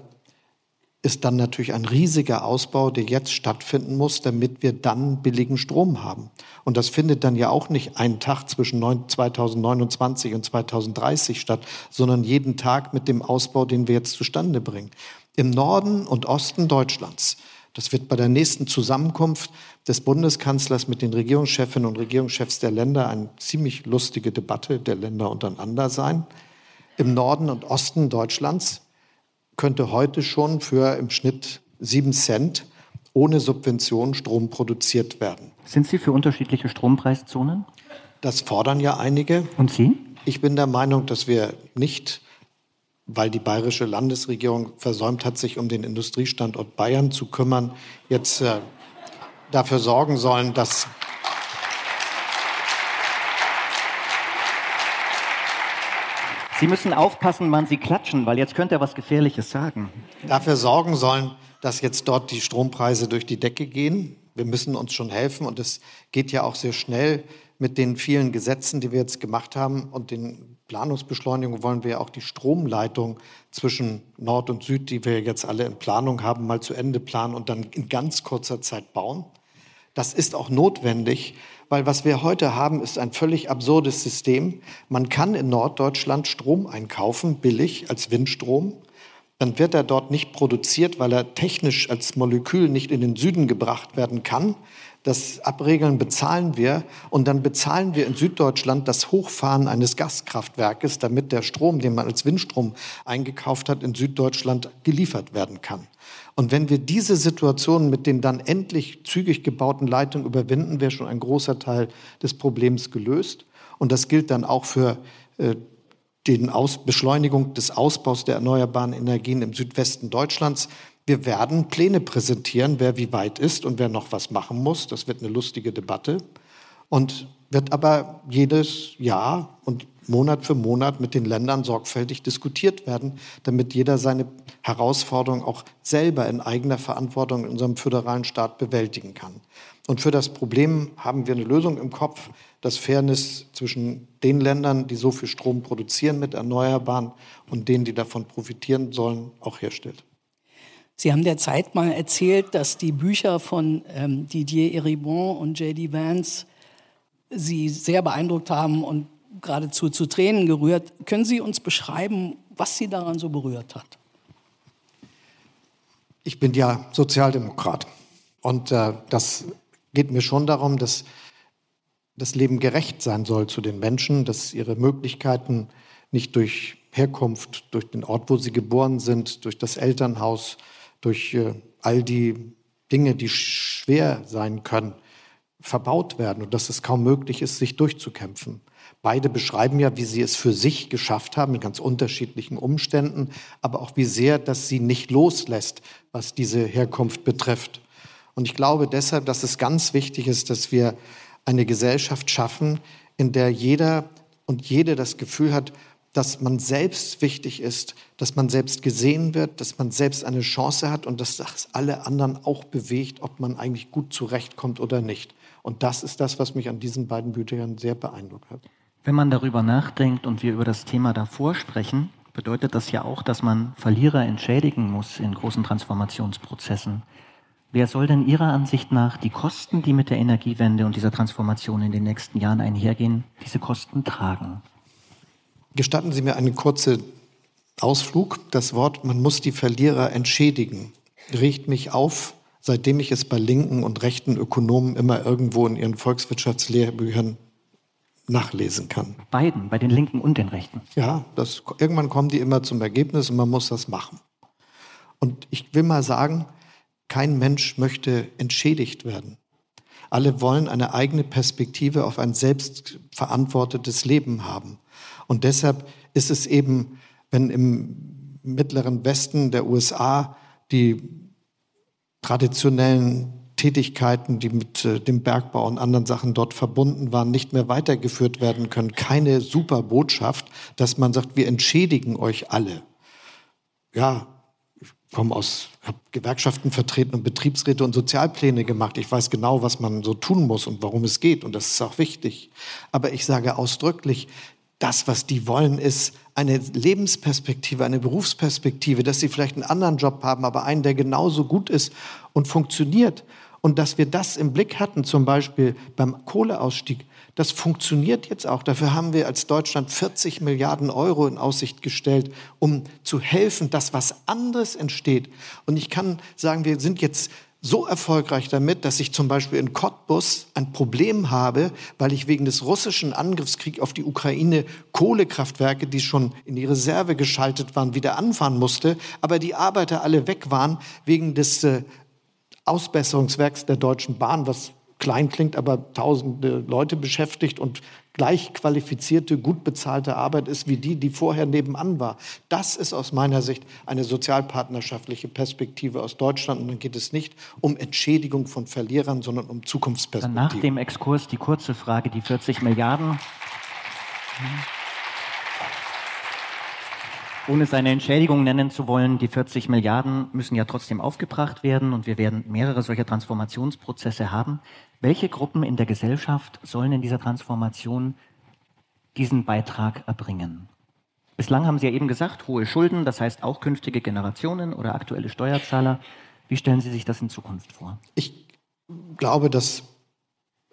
ist dann natürlich ein riesiger Ausbau, der jetzt stattfinden muss, damit wir dann billigen Strom haben. Und das findet dann ja auch nicht einen Tag zwischen 2029 und 2030 statt, sondern jeden Tag mit dem Ausbau, den wir jetzt zustande bringen. Im Norden und Osten Deutschlands, das wird bei der nächsten Zusammenkunft des Bundeskanzlers mit den Regierungschefinnen und Regierungschefs der Länder eine ziemlich lustige Debatte der Länder untereinander sein. Im Norden und Osten Deutschlands könnte heute schon für im Schnitt sieben Cent ohne Subvention Strom produziert werden. Sind Sie für unterschiedliche Strompreiszonen? Das fordern ja einige. Und Sie? Ich bin der Meinung, dass wir nicht, weil die bayerische Landesregierung versäumt hat, sich um den Industriestandort Bayern zu kümmern, jetzt äh, dafür sorgen sollen, dass Sie müssen aufpassen, wann Sie klatschen, weil jetzt könnte er was Gefährliches sagen. Dafür sorgen sollen, dass jetzt dort die Strompreise durch die Decke gehen. Wir müssen uns schon helfen und es geht ja auch sehr schnell mit den vielen Gesetzen, die wir jetzt gemacht haben und den Planungsbeschleunigungen wollen wir auch die Stromleitung zwischen Nord und Süd, die wir jetzt alle in Planung haben, mal zu Ende planen und dann in ganz kurzer Zeit bauen. Das ist auch notwendig, weil was wir heute haben, ist ein völlig absurdes System. Man kann in Norddeutschland Strom einkaufen, billig als Windstrom. Dann wird er dort nicht produziert, weil er technisch als Molekül nicht in den Süden gebracht werden kann. Das Abregeln bezahlen wir und dann bezahlen wir in Süddeutschland das Hochfahren eines Gaskraftwerkes, damit der Strom, den man als Windstrom eingekauft hat, in Süddeutschland geliefert werden kann. Und wenn wir diese Situation mit den dann endlich zügig gebauten Leitungen überwinden, wäre schon ein großer Teil des Problems gelöst. Und das gilt dann auch für die Aus Beschleunigung des Ausbaus der erneuerbaren Energien im Südwesten Deutschlands. Wir werden Pläne präsentieren, wer wie weit ist und wer noch was machen muss. Das wird eine lustige Debatte und wird aber jedes Jahr Monat für Monat mit den Ländern sorgfältig diskutiert werden, damit jeder seine Herausforderungen auch selber in eigener Verantwortung in unserem föderalen Staat bewältigen kann. Und für das Problem haben wir eine Lösung im Kopf, dass Fairness zwischen den Ländern, die so viel Strom produzieren mit Erneuerbaren und denen, die davon profitieren sollen, auch herstellt. Sie haben der Zeit mal erzählt, dass die Bücher von ähm, Didier Eribon und J.D. Vance Sie sehr beeindruckt haben und geradezu zu Tränen gerührt. Können Sie uns beschreiben, was Sie daran so berührt hat? Ich bin ja Sozialdemokrat und äh, das geht mir schon darum, dass das Leben gerecht sein soll zu den Menschen, dass ihre Möglichkeiten nicht durch Herkunft, durch den Ort, wo sie geboren sind, durch das Elternhaus, durch äh, all die Dinge, die schwer sein können, verbaut werden und dass es kaum möglich ist, sich durchzukämpfen. Beide beschreiben ja, wie sie es für sich geschafft haben, in ganz unterschiedlichen Umständen, aber auch wie sehr das sie nicht loslässt, was diese Herkunft betrifft. Und ich glaube deshalb, dass es ganz wichtig ist, dass wir eine Gesellschaft schaffen, in der jeder und jede das Gefühl hat, dass man selbst wichtig ist, dass man selbst gesehen wird, dass man selbst eine Chance hat und dass das alle anderen auch bewegt, ob man eigentlich gut zurechtkommt oder nicht. Und das ist das, was mich an diesen beiden Büchern sehr beeindruckt hat. Wenn man darüber nachdenkt und wir über das Thema davor sprechen, bedeutet das ja auch, dass man Verlierer entschädigen muss in großen Transformationsprozessen. Wer soll denn Ihrer Ansicht nach die Kosten, die mit der Energiewende und dieser Transformation in den nächsten Jahren einhergehen, diese Kosten tragen? Gestatten Sie mir einen kurzen Ausflug. Das Wort, man muss die Verlierer entschädigen, regt mich auf, seitdem ich es bei linken und rechten Ökonomen immer irgendwo in ihren Volkswirtschaftslehrbüchern nachlesen kann. Beiden, bei den Linken und den Rechten. Ja, das, irgendwann kommen die immer zum Ergebnis und man muss das machen. Und ich will mal sagen, kein Mensch möchte entschädigt werden. Alle wollen eine eigene Perspektive auf ein selbstverantwortetes Leben haben. Und deshalb ist es eben, wenn im mittleren Westen der USA die traditionellen Tätigkeiten, die mit äh, dem Bergbau und anderen Sachen dort verbunden waren, nicht mehr weitergeführt werden können. Keine super Botschaft, dass man sagt, wir entschädigen euch alle. Ja, ich komme aus, habe Gewerkschaften vertreten und Betriebsräte und Sozialpläne gemacht. Ich weiß genau, was man so tun muss und warum es geht und das ist auch wichtig. Aber ich sage ausdrücklich, das, was die wollen, ist eine Lebensperspektive, eine Berufsperspektive, dass sie vielleicht einen anderen Job haben, aber einen, der genauso gut ist und funktioniert. Und dass wir das im Blick hatten, zum Beispiel beim Kohleausstieg, das funktioniert jetzt auch. Dafür haben wir als Deutschland 40 Milliarden Euro in Aussicht gestellt, um zu helfen, dass was anderes entsteht. Und ich kann sagen, wir sind jetzt so erfolgreich damit, dass ich zum Beispiel in Cottbus ein Problem habe, weil ich wegen des russischen Angriffskriegs auf die Ukraine Kohlekraftwerke, die schon in die Reserve geschaltet waren, wieder anfahren musste, aber die Arbeiter alle weg waren wegen des äh, Ausbesserungswerks der Deutschen Bahn, was klein klingt, aber tausende Leute beschäftigt und gleich qualifizierte, gut bezahlte Arbeit ist wie die, die vorher nebenan war. Das ist aus meiner Sicht eine sozialpartnerschaftliche Perspektive aus Deutschland. Und dann geht es nicht um Entschädigung von Verlierern, sondern um Zukunftsperspektive. Nach dem Exkurs die kurze Frage, die 40 Milliarden. Ohne seine Entschädigung nennen zu wollen, die 40 Milliarden müssen ja trotzdem aufgebracht werden und wir werden mehrere solcher Transformationsprozesse haben. Welche Gruppen in der Gesellschaft sollen in dieser Transformation diesen Beitrag erbringen? Bislang haben Sie ja eben gesagt, hohe Schulden, das heißt auch künftige Generationen oder aktuelle Steuerzahler. Wie stellen Sie sich das in Zukunft vor? Ich glaube, dass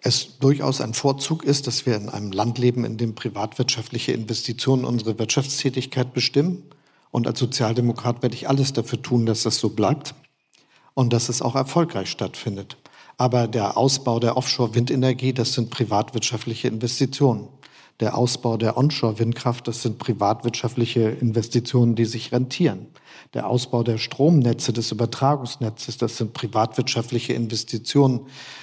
es durchaus ein Vorzug ist, dass wir in einem Land leben, in dem privatwirtschaftliche Investitionen unsere Wirtschaftstätigkeit bestimmen. Und als Sozialdemokrat werde ich alles dafür tun, dass das so bleibt und dass es auch erfolgreich stattfindet. Aber der Ausbau der Offshore-Windenergie, das sind privatwirtschaftliche Investitionen. Der Ausbau der Onshore-Windkraft, das sind privatwirtschaftliche Investitionen, die sich rentieren. Der Ausbau der Stromnetze, des Übertragungsnetzes, das sind privatwirtschaftliche Investitionen.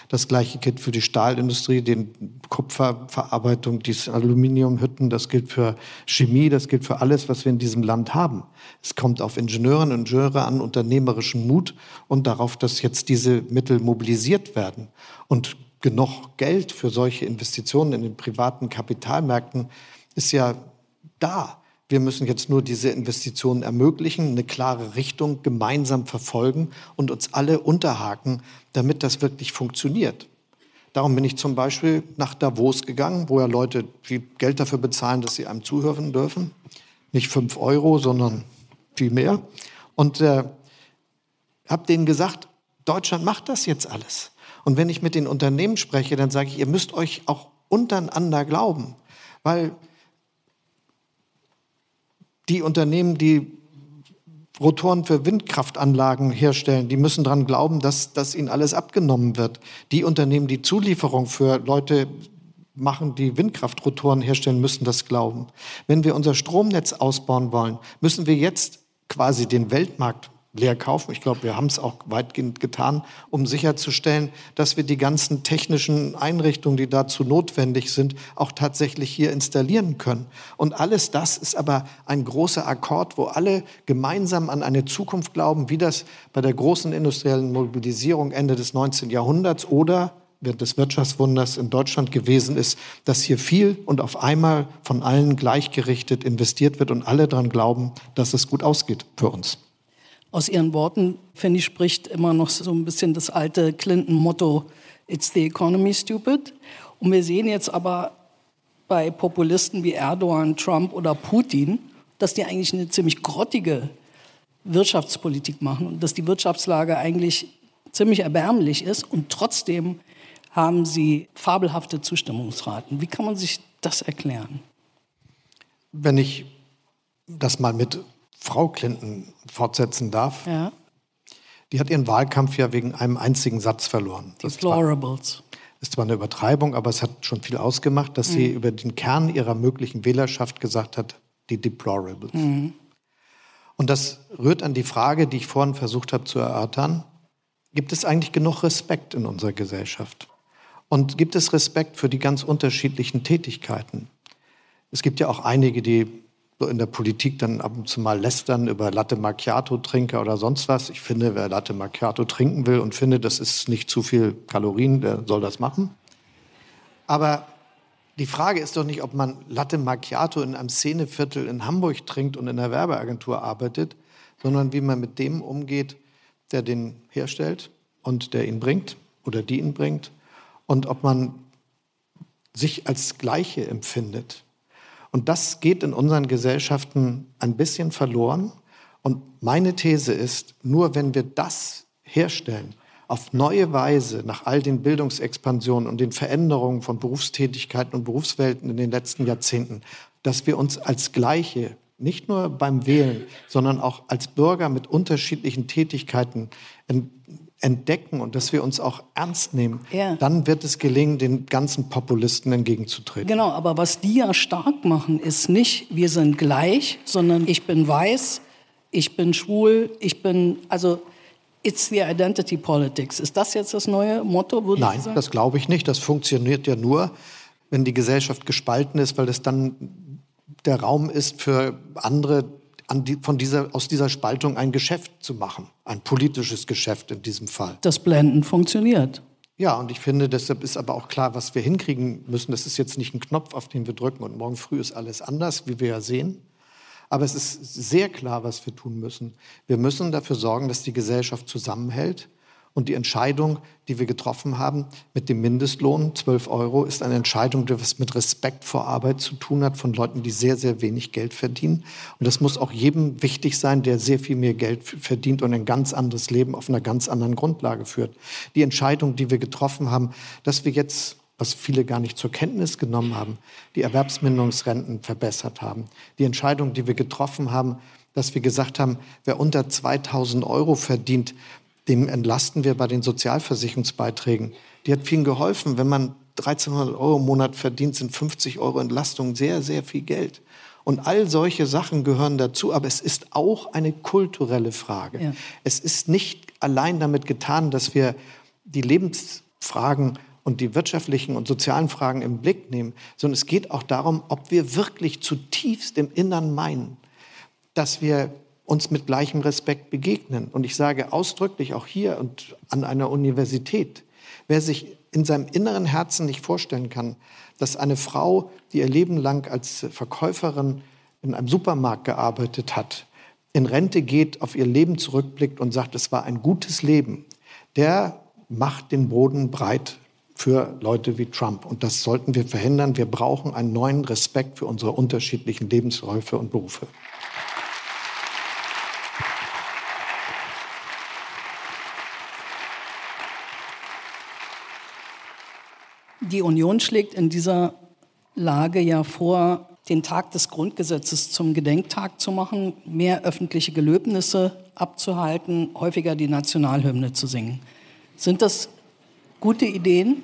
Das gleiche gilt für die Stahlindustrie, die Kupferverarbeitung, die Aluminiumhütten, das gilt für Chemie, das gilt für alles, was wir in diesem Land haben. Es kommt auf Ingenieurinnen und Ingenieure an, unternehmerischen Mut und darauf, dass jetzt diese Mittel mobilisiert werden. Und genug Geld für solche Investitionen in den privaten Kapitalmärkten ist ja da. Wir müssen jetzt nur diese Investitionen ermöglichen, eine klare Richtung gemeinsam verfolgen und uns alle unterhaken, damit das wirklich funktioniert. Darum bin ich zum Beispiel nach Davos gegangen, wo ja Leute viel Geld dafür bezahlen, dass sie einem zuhören dürfen. Nicht fünf Euro, sondern viel mehr. Und äh, habe denen gesagt, Deutschland macht das jetzt alles. Und wenn ich mit den Unternehmen spreche, dann sage ich, ihr müsst euch auch untereinander glauben. Weil die Unternehmen, die Rotoren für Windkraftanlagen herstellen, die müssen daran glauben, dass, dass ihnen alles abgenommen wird. Die Unternehmen, die Zulieferung für Leute machen, die Windkraftrotoren herstellen, müssen das glauben. Wenn wir unser Stromnetz ausbauen wollen, müssen wir jetzt quasi den Weltmarkt leer kaufen. Ich glaube, wir haben es auch weitgehend getan, um sicherzustellen, dass wir die ganzen technischen Einrichtungen, die dazu notwendig sind, auch tatsächlich hier installieren können. Und alles das ist aber ein großer Akkord, wo alle gemeinsam an eine Zukunft glauben, wie das bei der großen industriellen Mobilisierung Ende des 19. Jahrhunderts oder während des Wirtschaftswunders in Deutschland gewesen ist, dass hier viel und auf einmal von allen gleichgerichtet investiert wird und alle daran glauben, dass es gut ausgeht für uns. Aus Ihren Worten, finde ich, spricht immer noch so ein bisschen das alte Clinton-Motto, It's the economy stupid. Und wir sehen jetzt aber bei Populisten wie Erdogan, Trump oder Putin, dass die eigentlich eine ziemlich grottige Wirtschaftspolitik machen und dass die Wirtschaftslage eigentlich ziemlich erbärmlich ist und trotzdem haben sie fabelhafte Zustimmungsraten. Wie kann man sich das erklären? Wenn ich das mal mit Frau Clinton fortsetzen darf. Ja. Die hat ihren Wahlkampf ja wegen einem einzigen Satz verloren. Deplorables. Ist zwar eine Übertreibung, aber es hat schon viel ausgemacht, dass mhm. sie über den Kern ihrer möglichen Wählerschaft gesagt hat, die Deplorables. Mhm. Und das rührt an die Frage, die ich vorhin versucht habe zu erörtern. Gibt es eigentlich genug Respekt in unserer Gesellschaft? Und gibt es Respekt für die ganz unterschiedlichen Tätigkeiten? Es gibt ja auch einige, die so in der Politik dann ab und zu mal lästern über Latte Macchiato-Trinker oder sonst was. Ich finde, wer Latte Macchiato trinken will und finde, das ist nicht zu viel Kalorien, der soll das machen. Aber die Frage ist doch nicht, ob man Latte Macchiato in einem Szeneviertel in Hamburg trinkt und in einer Werbeagentur arbeitet, sondern wie man mit dem umgeht, der den herstellt und der ihn bringt oder die ihn bringt und ob man sich als Gleiche empfindet Und das geht in unseren Gesellschaften ein bisschen verloren. Und meine These ist, nur wenn wir das herstellen, auf neue Weise nach all den Bildungsexpansionen und den Veränderungen von Berufstätigkeiten und Berufswelten in den letzten Jahrzehnten, dass wir uns als Gleiche, nicht nur beim Wählen, sondern auch als Bürger mit unterschiedlichen Tätigkeiten entdecken und dass wir uns auch ernst nehmen, ja. dann wird es gelingen, den ganzen Populisten entgegenzutreten. Genau, aber was die ja stark machen, ist nicht, wir sind gleich, sondern ich bin weiß, ich bin schwul, ich bin, also It's the identity politics. Ist das jetzt das neue Motto? Nein, das glaube ich nicht. Das funktioniert ja nur, wenn die Gesellschaft gespalten ist, weil es dann der Raum ist für andere, die, von dieser, aus dieser Spaltung ein Geschäft zu machen. Ein politisches Geschäft in diesem Fall. Das Blenden funktioniert. Ja, und ich finde, deshalb ist aber auch klar, was wir hinkriegen müssen. Das ist jetzt nicht ein Knopf, auf den wir drücken und morgen früh ist alles anders, wie wir ja sehen. Aber es ist sehr klar, was wir tun müssen. Wir müssen dafür sorgen, dass die Gesellschaft zusammenhält. Und die Entscheidung, die wir getroffen haben mit dem Mindestlohn, 12 Euro, ist eine Entscheidung, die was mit Respekt vor Arbeit zu tun hat von Leuten, die sehr, sehr wenig Geld verdienen. Und das muss auch jedem wichtig sein, der sehr viel mehr Geld verdient und ein ganz anderes Leben auf einer ganz anderen Grundlage führt. Die Entscheidung, die wir getroffen haben, dass wir jetzt was viele gar nicht zur Kenntnis genommen haben, die Erwerbsminderungsrenten verbessert haben. Die Entscheidung, die wir getroffen haben, dass wir gesagt haben, wer unter 2000 Euro verdient, dem entlasten wir bei den Sozialversicherungsbeiträgen. Die hat vielen geholfen. Wenn man 1300 Euro im Monat verdient, sind 50 Euro Entlastung sehr, sehr viel Geld. Und all solche Sachen gehören dazu, aber es ist auch eine kulturelle Frage. Ja. Es ist nicht allein damit getan, dass wir die Lebensfragen und die wirtschaftlichen und sozialen Fragen im Blick nehmen, sondern es geht auch darum, ob wir wirklich zutiefst im Innern meinen, dass wir uns mit gleichem Respekt begegnen. Und ich sage ausdrücklich auch hier und an einer Universität, wer sich in seinem inneren Herzen nicht vorstellen kann, dass eine Frau, die ihr Leben lang als Verkäuferin in einem Supermarkt gearbeitet hat, in Rente geht, auf ihr Leben zurückblickt und sagt, es war ein gutes Leben, der macht den Boden breit für Leute wie Trump. Und das sollten wir verhindern. Wir brauchen einen neuen Respekt für unsere unterschiedlichen Lebensläufe und Berufe. Die Union schlägt in dieser Lage ja vor, den Tag des Grundgesetzes zum Gedenktag zu machen, mehr öffentliche Gelöbnisse abzuhalten, häufiger die Nationalhymne zu singen. Sind das Gute Ideen?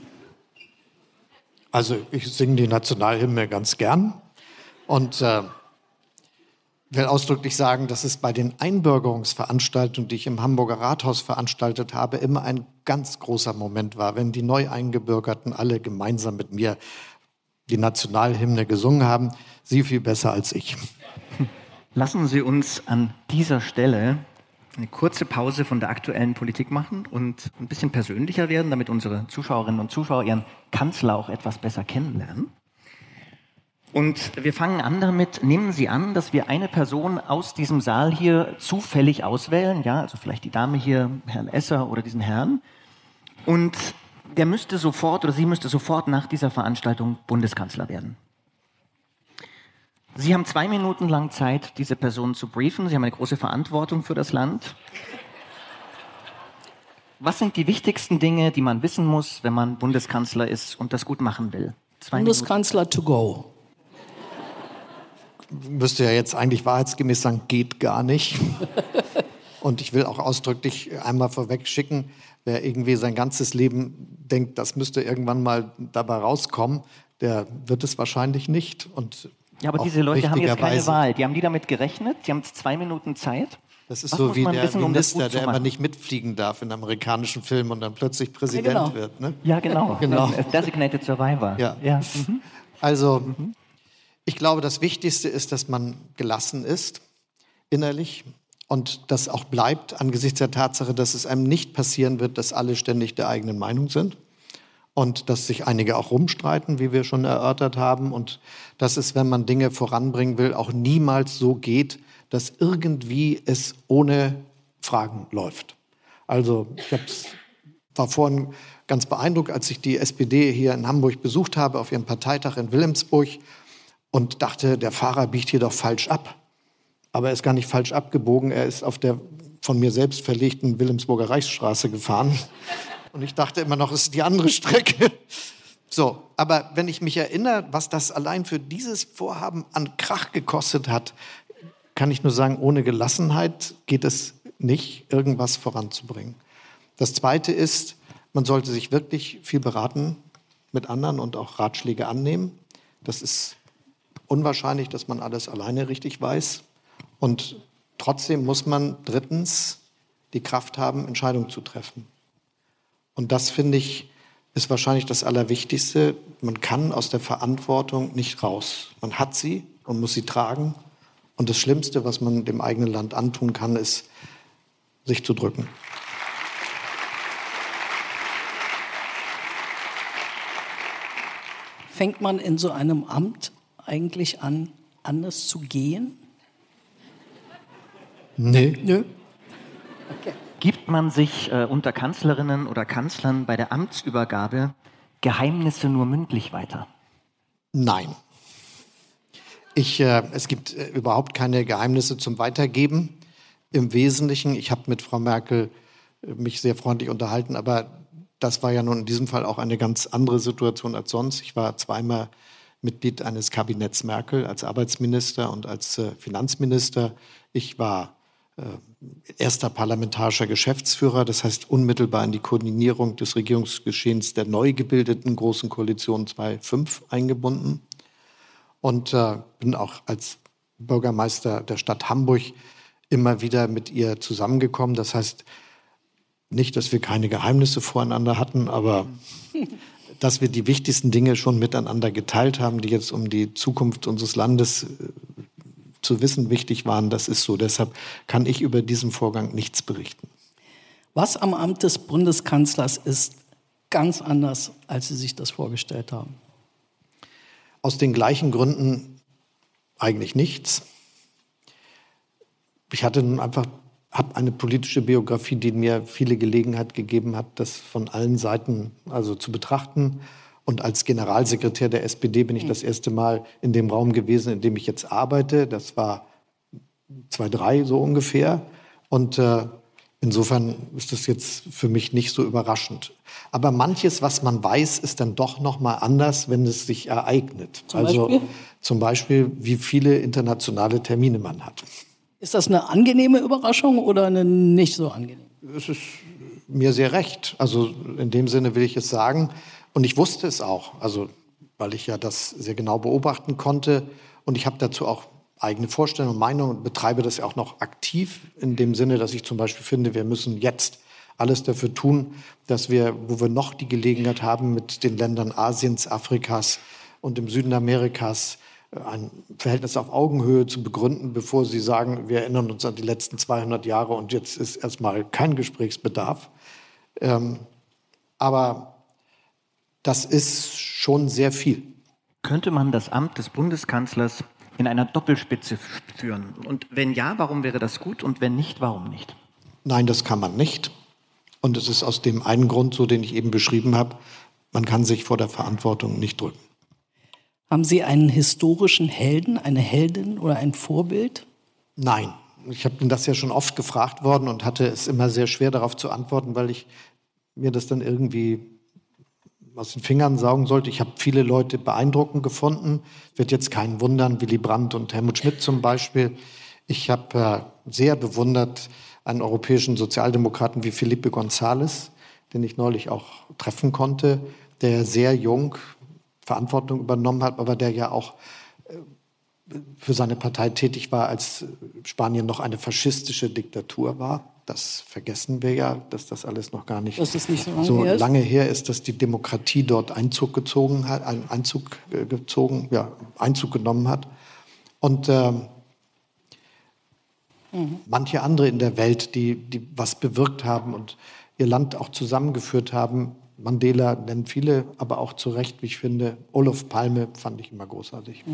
Also ich singe die Nationalhymne ganz gern und äh, will ausdrücklich sagen, dass es bei den Einbürgerungsveranstaltungen, die ich im Hamburger Rathaus veranstaltet habe, immer ein ganz großer Moment war, wenn die Neueingebürgerten alle gemeinsam mit mir die Nationalhymne gesungen haben. Sie viel besser als ich. Lassen Sie uns an dieser Stelle eine kurze Pause von der aktuellen Politik machen und ein bisschen persönlicher werden, damit unsere Zuschauerinnen und Zuschauer ihren Kanzler auch etwas besser kennenlernen. Und wir fangen an damit, nehmen Sie an, dass wir eine Person aus diesem Saal hier zufällig auswählen, ja, also vielleicht die Dame hier, Herrn Esser oder diesen Herrn. Und der müsste sofort oder sie müsste sofort nach dieser Veranstaltung Bundeskanzler werden. Sie haben zwei Minuten lang Zeit, diese Person zu briefen. Sie haben eine große Verantwortung für das Land. Was sind die wichtigsten Dinge, die man wissen muss, wenn man Bundeskanzler ist und das gut machen will? Zwei Bundeskanzler Minuten. to go. Müsste ja jetzt eigentlich wahrheitsgemäß sagen, geht gar nicht. Und ich will auch ausdrücklich einmal vorweg schicken, wer irgendwie sein ganzes Leben denkt, das müsste irgendwann mal dabei rauskommen, der wird es wahrscheinlich nicht. Und ja, aber diese Leute haben jetzt keine Wahl. Die haben die damit gerechnet. Die haben zwei Minuten Zeit. Das ist Was so wie der wissen, Minister, um der immer nicht mitfliegen darf in amerikanischen Filmen und dann plötzlich Präsident ja, genau. wird. Ne? Ja, genau. genau. Designated Survivor. Ja. ja. Mhm. Also, mhm. Ich glaube, das Wichtigste ist, dass man gelassen ist, innerlich. Und das auch bleibt angesichts der Tatsache, dass es einem nicht passieren wird, dass alle ständig der eigenen Meinung sind und dass sich einige auch rumstreiten, wie wir schon erörtert haben, und dass es, wenn man Dinge voranbringen will, auch niemals so geht, dass irgendwie es ohne Fragen läuft. Also ich war vorhin ganz beeindruckt, als ich die SPD hier in Hamburg besucht habe, auf ihrem Parteitag in Wilhelmsburg. Und dachte, der Fahrer biegt hier doch falsch ab. Aber er ist gar nicht falsch abgebogen, er ist auf der von mir selbst verlegten Wilhelmsburger Reichsstraße gefahren. Und ich dachte immer noch, es ist die andere Strecke. So, aber wenn ich mich erinnere, was das allein für dieses Vorhaben an Krach gekostet hat, kann ich nur sagen, ohne Gelassenheit geht es nicht, irgendwas voranzubringen. Das Zweite ist, man sollte sich wirklich viel beraten mit anderen und auch Ratschläge annehmen. Das ist unwahrscheinlich, dass man alles alleine richtig weiß. Und trotzdem muss man drittens die Kraft haben, Entscheidungen zu treffen. Und das finde ich ist wahrscheinlich das Allerwichtigste. Man kann aus der Verantwortung nicht raus. Man hat sie und muss sie tragen. Und das Schlimmste, was man dem eigenen Land antun kann, ist, sich zu drücken. Fängt man in so einem Amt eigentlich an, anders zu gehen? Nee. Nö. Okay. Gibt man sich äh, unter Kanzlerinnen oder Kanzlern bei der Amtsübergabe Geheimnisse nur mündlich weiter? Nein. Ich, äh, es gibt äh, überhaupt keine Geheimnisse zum Weitergeben. Im Wesentlichen, ich habe mit Frau Merkel äh, mich sehr freundlich unterhalten, aber das war ja nun in diesem Fall auch eine ganz andere Situation als sonst. Ich war zweimal Mitglied eines Kabinetts Merkel als Arbeitsminister und als äh, Finanzminister. Ich war äh, erster parlamentarischer Geschäftsführer, das heißt unmittelbar in die Koordinierung des Regierungsgeschehens der neu gebildeten Großen Koalition 2.5 eingebunden und äh, bin auch als Bürgermeister der Stadt Hamburg immer wieder mit ihr zusammengekommen. Das heißt nicht, dass wir keine Geheimnisse voreinander hatten, aber dass wir die wichtigsten Dinge schon miteinander geteilt haben, die jetzt um die Zukunft unseres Landes äh, zu wissen wichtig waren. Das ist so. Deshalb kann ich über diesen Vorgang nichts berichten. Was am Amt des Bundeskanzlers ist ganz anders, als Sie sich das vorgestellt haben? Aus den gleichen Gründen eigentlich nichts. Ich hatte nun einfach habe eine politische Biografie, die mir viele Gelegenheit gegeben hat, das von allen Seiten also zu betrachten. Und als Generalsekretär der SPD bin ich das erste Mal in dem Raum gewesen, in dem ich jetzt arbeite. Das war 2003 so ungefähr. Und äh, insofern ist das jetzt für mich nicht so überraschend. Aber manches, was man weiß, ist dann doch noch mal anders, wenn es sich ereignet. Zum also Beispiel? zum Beispiel, wie viele internationale Termine man hat. Ist das eine angenehme Überraschung oder eine nicht so angenehme? Es ist mir sehr recht. Also in dem Sinne will ich es sagen. Und ich wusste es auch, also weil ich ja das sehr genau beobachten konnte. Und ich habe dazu auch eigene Vorstellungen und Meinungen und betreibe das auch noch aktiv in dem Sinne, dass ich zum Beispiel finde, wir müssen jetzt alles dafür tun, dass wir, wo wir noch die Gelegenheit haben, mit den Ländern Asiens, Afrikas und im Süden Amerikas ein Verhältnis auf Augenhöhe zu begründen, bevor Sie sagen, wir erinnern uns an die letzten 200 Jahre und jetzt ist erstmal kein Gesprächsbedarf. Ähm, aber das ist schon sehr viel. Könnte man das Amt des Bundeskanzlers in einer Doppelspitze führen? Und wenn ja, warum wäre das gut? Und wenn nicht, warum nicht? Nein, das kann man nicht. Und es ist aus dem einen Grund so, den ich eben beschrieben habe. Man kann sich vor der Verantwortung nicht drücken. Haben Sie einen historischen Helden, eine Heldin oder ein Vorbild? Nein. Ich habe das ja schon oft gefragt worden und hatte es immer sehr schwer darauf zu antworten, weil ich mir das dann irgendwie aus den Fingern saugen sollte. Ich habe viele Leute beeindruckend gefunden. Wird jetzt keinen wundern, Willy Brandt und Helmut Schmidt zum Beispiel. Ich habe äh, sehr bewundert einen europäischen Sozialdemokraten wie Felipe González, den ich neulich auch treffen konnte, der sehr jung Verantwortung übernommen hat, aber der ja auch äh, für seine Partei tätig war, als Spanien noch eine faschistische Diktatur war das vergessen wir ja, dass das alles noch gar nicht, nicht so, lange, so her lange her ist, dass die Demokratie dort Einzug gezogen hat, Einzug äh, gezogen, ja, Einzug genommen hat. Und ähm, mhm. manche andere in der Welt, die, die was bewirkt haben und ihr Land auch zusammengeführt haben. Mandela nennen viele, aber auch zu Recht, wie ich finde. Olof Palme fand ich immer großartig.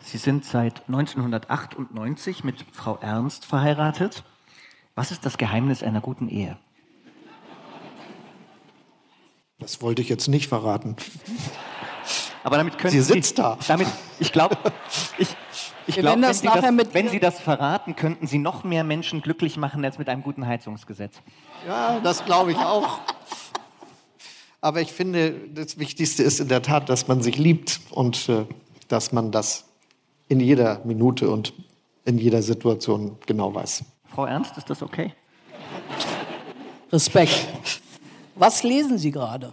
Sie sind seit 1998 mit Frau Ernst verheiratet. Was ist das Geheimnis einer guten Ehe? Das wollte ich jetzt nicht verraten. Aber damit können Sie sitzt da. Damit, ich glaube, ich, ich Wir glaub, werden wenn, Sie das, mit- wenn Sie das verraten, könnten Sie noch mehr Menschen glücklich machen als mit einem guten Heizungsgesetz. Ja, das glaube ich auch. Aber ich finde, das Wichtigste ist in der Tat, dass man sich liebt und äh, dass man das in jeder Minute und in jeder Situation genau weiß. Frau Ernst, ist das okay? Respekt. Was lesen Sie gerade?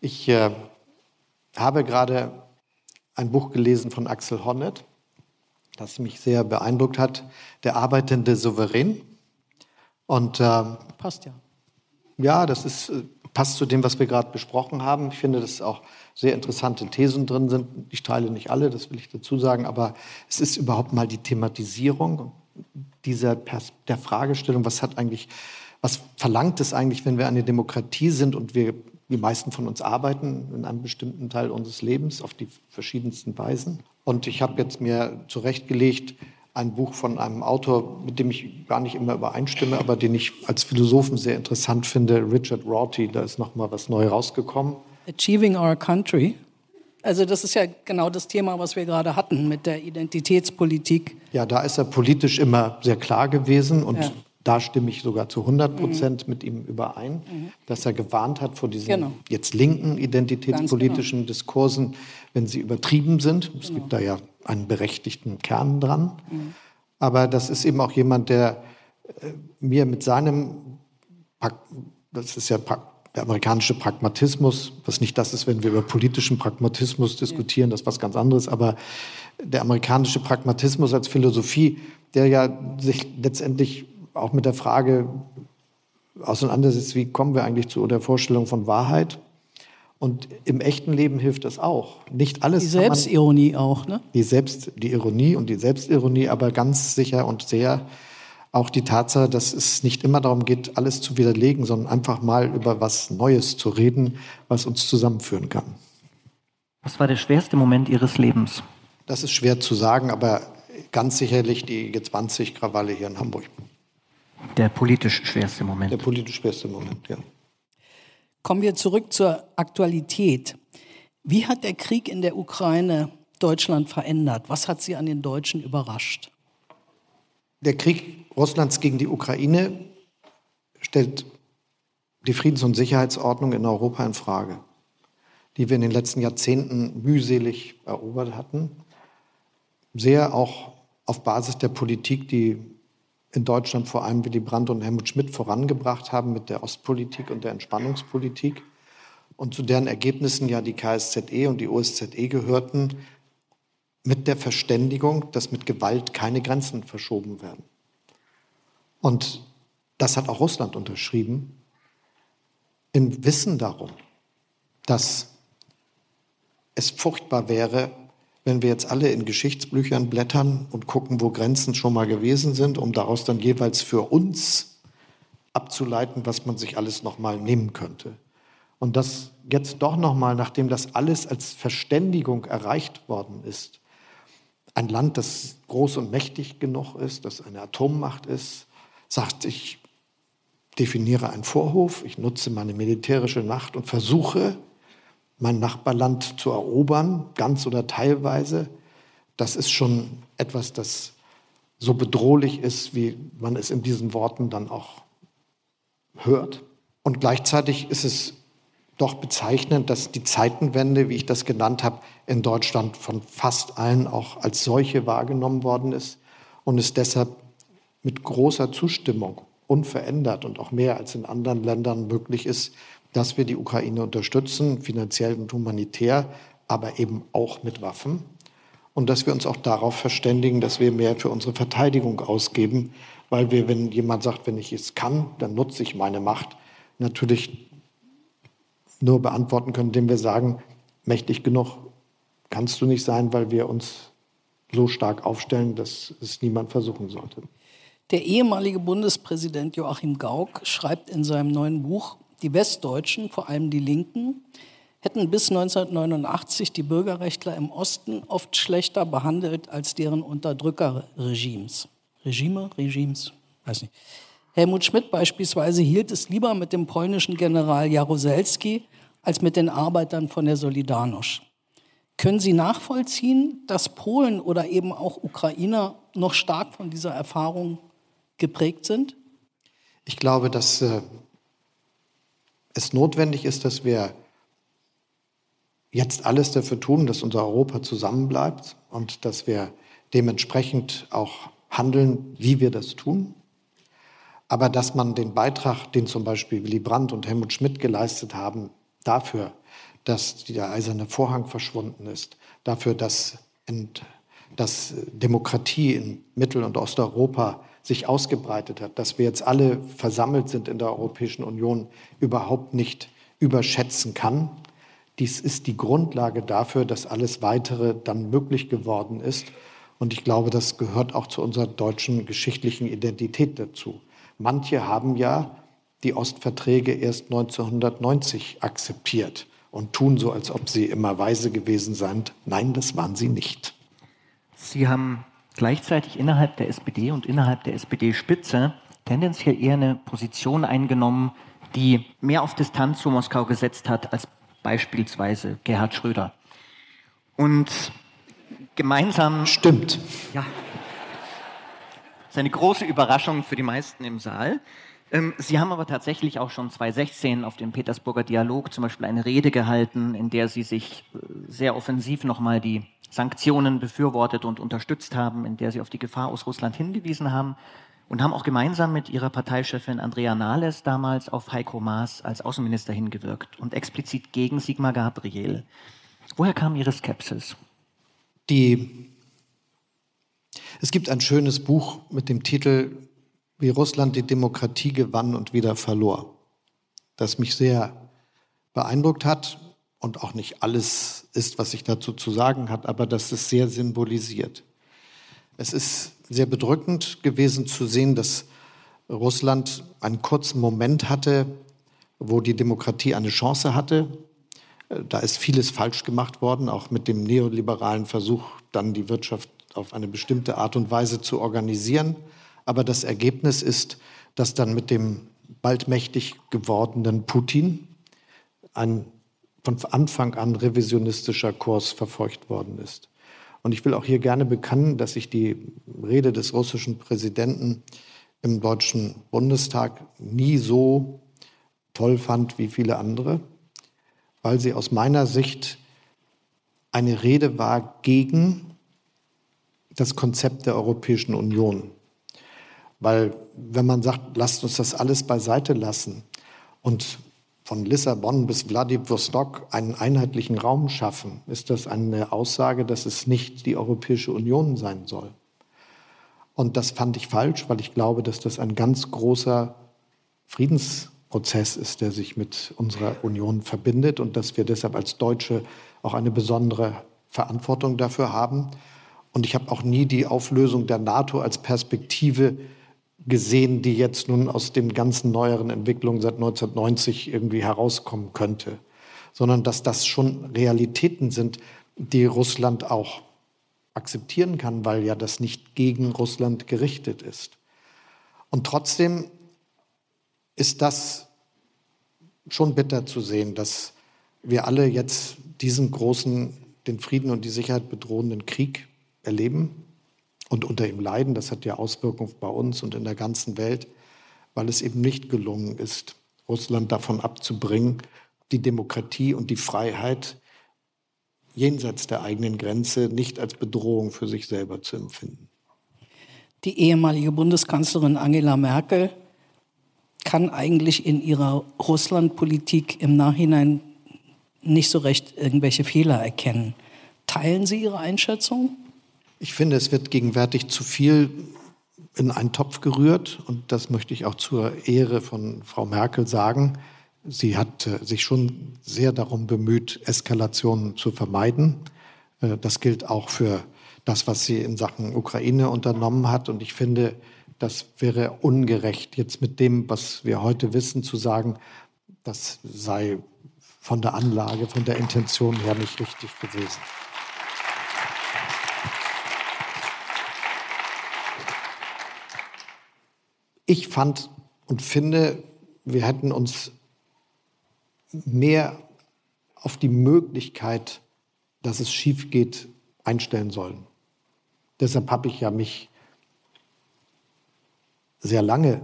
Ich äh, habe gerade ein Buch gelesen von Axel Honneth, das mich sehr beeindruckt hat, Der arbeitende Souverän. Und ähm, Passt ja. Ja, das ist, äh, passt zu dem, was wir gerade besprochen haben. Ich finde, dass auch sehr interessante Thesen drin sind. Ich teile nicht alle, das will ich dazu sagen, aber es ist überhaupt mal die Thematisierung dieser der Fragestellung, was hat eigentlich, was verlangt es eigentlich, wenn wir eine Demokratie sind und wir, die meisten von uns arbeiten in einem bestimmten Teil unseres Lebens auf die verschiedensten Weisen. Und ich habe jetzt mir zurechtgelegt, ein Buch von einem Autor, mit dem ich gar nicht immer übereinstimme, aber den ich als Philosophen sehr interessant finde, Richard Rorty. Da ist noch mal was neu rausgekommen. Achieving Our Country. Also das ist ja genau das Thema, was wir gerade hatten mit der Identitätspolitik. Ja, da ist er politisch immer sehr klar gewesen und Ja. da stimme ich sogar zu 100 Prozent mit ihm überein, dass er gewarnt hat vor diesen Genau. jetzt linken identitätspolitischen Diskursen, wenn sie übertrieben sind. Es gibt da ja einen berechtigten Kern dran. Aber das ist eben auch jemand, der äh, mir mit seinem, das ist ja der amerikanische Pragmatismus, was nicht das ist, wenn wir über politischen Pragmatismus diskutieren, das ist was ganz anderes, aber der amerikanische Pragmatismus als Philosophie, der ja sich letztendlich auch mit der Frage auseinandersetzt, wie kommen wir eigentlich zu der Vorstellung von Wahrheit? Und im echten Leben hilft das auch. Nicht alles Die kann man- Selbstironie auch, ne? die Selbst, die Ironie und die Selbstironie, aber ganz sicher und sehr auch die Tatsache, dass es nicht immer darum geht, alles zu widerlegen, sondern einfach mal über was Neues zu reden, was uns zusammenführen kann. Was war der schwerste Moment Ihres Lebens? Das ist schwer zu sagen, aber ganz sicherlich die G20-Krawalle hier in Hamburg. Der politisch schwerste Der Moment. politisch schwerste Moment, ja. Kommen wir zurück zur Aktualität. Wie hat der Krieg in der Ukraine Deutschland verändert? Was hat Sie an den Deutschen überrascht? Der Krieg Russlands gegen die Ukraine stellt die Friedens- und Sicherheitsordnung in Europa in Frage, die wir in den letzten Jahrzehnten mühselig erobert hatten. Sehr auch auf Basis der Politik, die in Deutschland vor allem Willy Brandt und Helmut Schmidt vorangebracht haben mit der Ostpolitik und der Entspannungspolitik und zu deren Ergebnissen ja die KSZE und die OSZE gehörten, mit der Verständigung, dass mit Gewalt keine Grenzen verschoben werden. Und das hat auch Russland unterschrieben, im Wissen darum, dass es furchtbar wäre, wenn wir jetzt alle in Geschichtsbüchern blättern und gucken, wo Grenzen schon mal gewesen sind, um daraus dann jeweils für uns abzuleiten, was man sich alles noch mal nehmen könnte. Und das jetzt doch noch mal, nachdem das alles als Verständigung erreicht worden ist, ein Land, das groß und mächtig genug ist, das eine Atommacht ist, sagt, ich definiere einen Vorhof, ich nutze meine militärische Macht und versuche, mein Nachbarland zu erobern, ganz oder teilweise. Das ist schon etwas, das so bedrohlich ist, wie man es in diesen Worten dann auch hört. Und gleichzeitig ist es doch bezeichnend, dass die Zeitenwende, wie ich das genannt habe, in Deutschland von fast allen auch als solche wahrgenommen worden ist und es deshalb mit großer Zustimmung unverändert und auch mehr als in anderen Ländern möglich ist, dass wir die Ukraine unterstützen, finanziell und humanitär, aber eben auch mit Waffen. Und dass wir uns auch darauf verständigen, dass wir mehr für unsere Verteidigung ausgeben, weil wir, wenn jemand sagt, wenn ich es kann, dann nutze ich meine Macht, natürlich nur beantworten können, indem wir sagen, mächtig genug kannst du nicht sein, weil wir uns so stark aufstellen, dass es niemand versuchen sollte. Der ehemalige Bundespräsident Joachim Gauck schreibt in seinem neuen Buch, die Westdeutschen, vor allem die Linken, hätten bis 1989 die Bürgerrechtler im Osten oft schlechter behandelt als deren Unterdrückerregimes. Regime, Regimes, weiß nicht. Helmut Schmidt beispielsweise hielt es lieber mit dem polnischen General Jaruzelski als mit den Arbeitern von der Solidarność. Können Sie nachvollziehen, dass Polen oder eben auch Ukrainer noch stark von dieser Erfahrung geprägt sind? Ich glaube, dass äh, es notwendig ist, dass wir jetzt alles dafür tun, dass unser Europa zusammenbleibt und dass wir dementsprechend auch handeln, wie wir das tun. Aber dass man den Beitrag, den zum Beispiel Willy Brandt und Helmut Schmidt geleistet haben, dafür, dass der eiserne Vorhang verschwunden ist, dafür, dass, dass Demokratie in Mittel- und Osteuropa sich ausgebreitet hat, dass wir jetzt alle versammelt sind in der Europäischen Union, überhaupt nicht überschätzen kann. Dies ist die Grundlage dafür, dass alles Weitere dann möglich geworden ist. Und ich glaube, das gehört auch zu unserer deutschen geschichtlichen Identität dazu. Manche haben ja die Ostverträge erst 1990 akzeptiert und tun so, als ob sie immer weise gewesen seien. Nein, das waren sie nicht. Sie haben gleichzeitig innerhalb der SPD und innerhalb der SPD-Spitze tendenziell eher eine Position eingenommen, die mehr auf Distanz zu Moskau gesetzt hat als beispielsweise Gerhard Schröder. Und gemeinsam. Stimmt. Ja. Das ist eine große Überraschung für die meisten im Saal. Ähm, Sie haben aber tatsächlich auch schon 2016 auf dem Petersburger Dialog zum Beispiel eine Rede gehalten, in der Sie sich äh, sehr offensiv nochmal die Sanktionen befürwortet und unterstützt haben, in der Sie auf die Gefahr aus Russland hingewiesen haben und haben auch gemeinsam mit ihrer Parteichefin Andrea Nahles damals auf Heiko Maas als Außenminister hingewirkt und explizit gegen Sigmar Gabriel. Woher kam Ihre Skepsis? Die es gibt ein schönes Buch mit dem Titel Wie Russland die Demokratie gewann und wieder verlor, das mich sehr beeindruckt hat und auch nicht alles ist, was sich dazu zu sagen hat, aber das ist sehr symbolisiert. Es ist sehr bedrückend gewesen zu sehen, dass Russland einen kurzen Moment hatte, wo die Demokratie eine Chance hatte. Da ist vieles falsch gemacht worden, auch mit dem neoliberalen Versuch, dann die Wirtschaft auf eine bestimmte Art und Weise zu organisieren. Aber das Ergebnis ist, dass dann mit dem bald mächtig gewordenen Putin ein von Anfang an revisionistischer Kurs verfolgt worden ist. Und ich will auch hier gerne bekennen, dass ich die Rede des russischen Präsidenten im Deutschen Bundestag nie so toll fand wie viele andere, weil sie aus meiner Sicht eine Rede war gegen das Konzept der Europäischen Union. Weil wenn man sagt, lasst uns das alles beiseite lassen und von Lissabon bis Vladivostok einen einheitlichen Raum schaffen, ist das eine Aussage, dass es nicht die Europäische Union sein soll. Und das fand ich falsch, weil ich glaube, dass das ein ganz großer Friedensprozess ist, der sich mit unserer Union verbindet und dass wir deshalb als Deutsche auch eine besondere Verantwortung dafür haben. Und ich habe auch nie die Auflösung der NATO als Perspektive gesehen, die jetzt nun aus den ganzen neueren Entwicklungen seit 1990 irgendwie herauskommen könnte, sondern dass das schon Realitäten sind, die Russland auch akzeptieren kann, weil ja das nicht gegen Russland gerichtet ist. Und trotzdem ist das schon bitter zu sehen, dass wir alle jetzt diesen großen, den Frieden und die Sicherheit bedrohenden Krieg erleben und unter ihm leiden. Das hat ja Auswirkungen bei uns und in der ganzen Welt, weil es eben nicht gelungen ist, Russland davon abzubringen, die Demokratie und die Freiheit jenseits der eigenen Grenze nicht als Bedrohung für sich selber zu empfinden. Die ehemalige Bundeskanzlerin Angela Merkel kann eigentlich in ihrer Russlandpolitik im Nachhinein nicht so recht irgendwelche Fehler erkennen. Teilen Sie Ihre Einschätzung? Ich finde, es wird gegenwärtig zu viel in einen Topf gerührt und das möchte ich auch zur Ehre von Frau Merkel sagen. Sie hat äh, sich schon sehr darum bemüht, Eskalationen zu vermeiden. Äh, das gilt auch für das, was sie in Sachen Ukraine unternommen hat. Und ich finde, das wäre ungerecht, jetzt mit dem, was wir heute wissen, zu sagen, das sei von der Anlage, von der Intention her nicht richtig gewesen. Ich fand und finde, wir hätten uns mehr auf die Möglichkeit, dass es schief geht, einstellen sollen. Deshalb habe ich ja mich sehr lange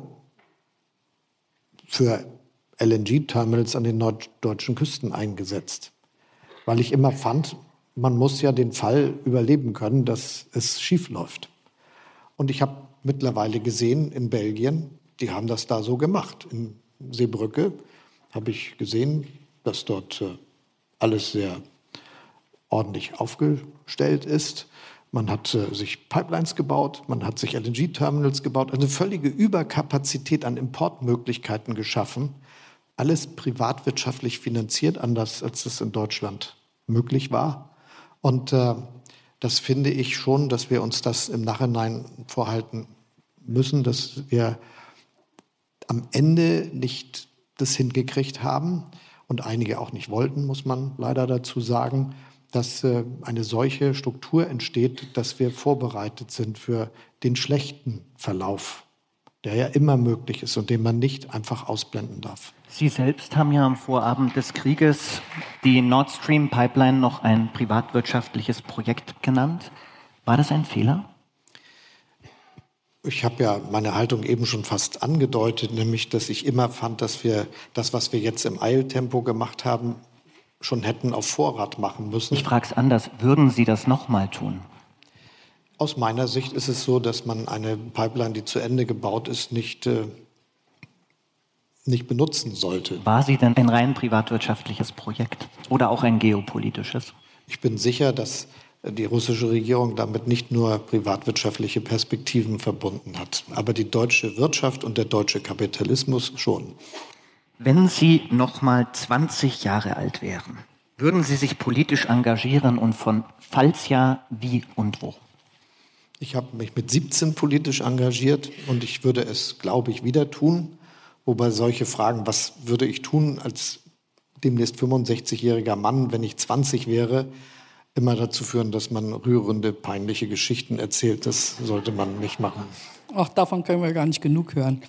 für LNG-Terminals an den norddeutschen Küsten eingesetzt, weil ich immer fand, man muss ja den Fall überleben können, dass es schief läuft. Und ich habe mittlerweile gesehen in Belgien, die haben das da so gemacht. In Seebrücke habe ich gesehen, dass dort äh, alles sehr ordentlich aufgestellt ist. Man hat äh, sich Pipelines gebaut, man hat sich LNG-Terminals gebaut, eine völlige Überkapazität an Importmöglichkeiten geschaffen. Alles privatwirtschaftlich finanziert, anders als es in Deutschland möglich war. Und äh, das finde ich schon, dass wir uns das im Nachhinein vorhalten müssen, dass wir am Ende nicht das hingekriegt haben und einige auch nicht wollten, muss man leider dazu sagen, dass äh, eine solche Struktur entsteht, dass wir vorbereitet sind für den schlechten Verlauf, der ja immer möglich ist und den man nicht einfach ausblenden darf. Sie selbst haben ja am Vorabend des Krieges die Nord Stream Pipeline noch ein privatwirtschaftliches Projekt genannt. War das ein Fehler? Ich habe ja meine Haltung eben schon fast angedeutet, nämlich dass ich immer fand, dass wir das, was wir jetzt im Eiltempo gemacht haben, schon hätten auf Vorrat machen müssen. Ich frage es anders. Würden Sie das nochmal tun? Aus meiner Sicht ist es so, dass man eine Pipeline, die zu Ende gebaut ist, nicht, äh, nicht benutzen sollte. War sie denn ein rein privatwirtschaftliches Projekt oder auch ein geopolitisches? Ich bin sicher, dass die russische Regierung damit nicht nur privatwirtschaftliche Perspektiven verbunden hat, aber die deutsche Wirtschaft und der deutsche Kapitalismus schon. Wenn Sie noch mal 20 Jahre alt wären, würden Sie sich politisch engagieren und von falls ja, wie und wo? Ich habe mich mit 17 politisch engagiert und ich würde es, glaube ich, wieder tun. Wobei solche Fragen, was würde ich tun als demnächst 65-jähriger Mann, wenn ich 20 wäre, immer dazu führen, dass man rührende, peinliche Geschichten erzählt. Das sollte man nicht machen. Ach, davon können wir gar nicht genug hören.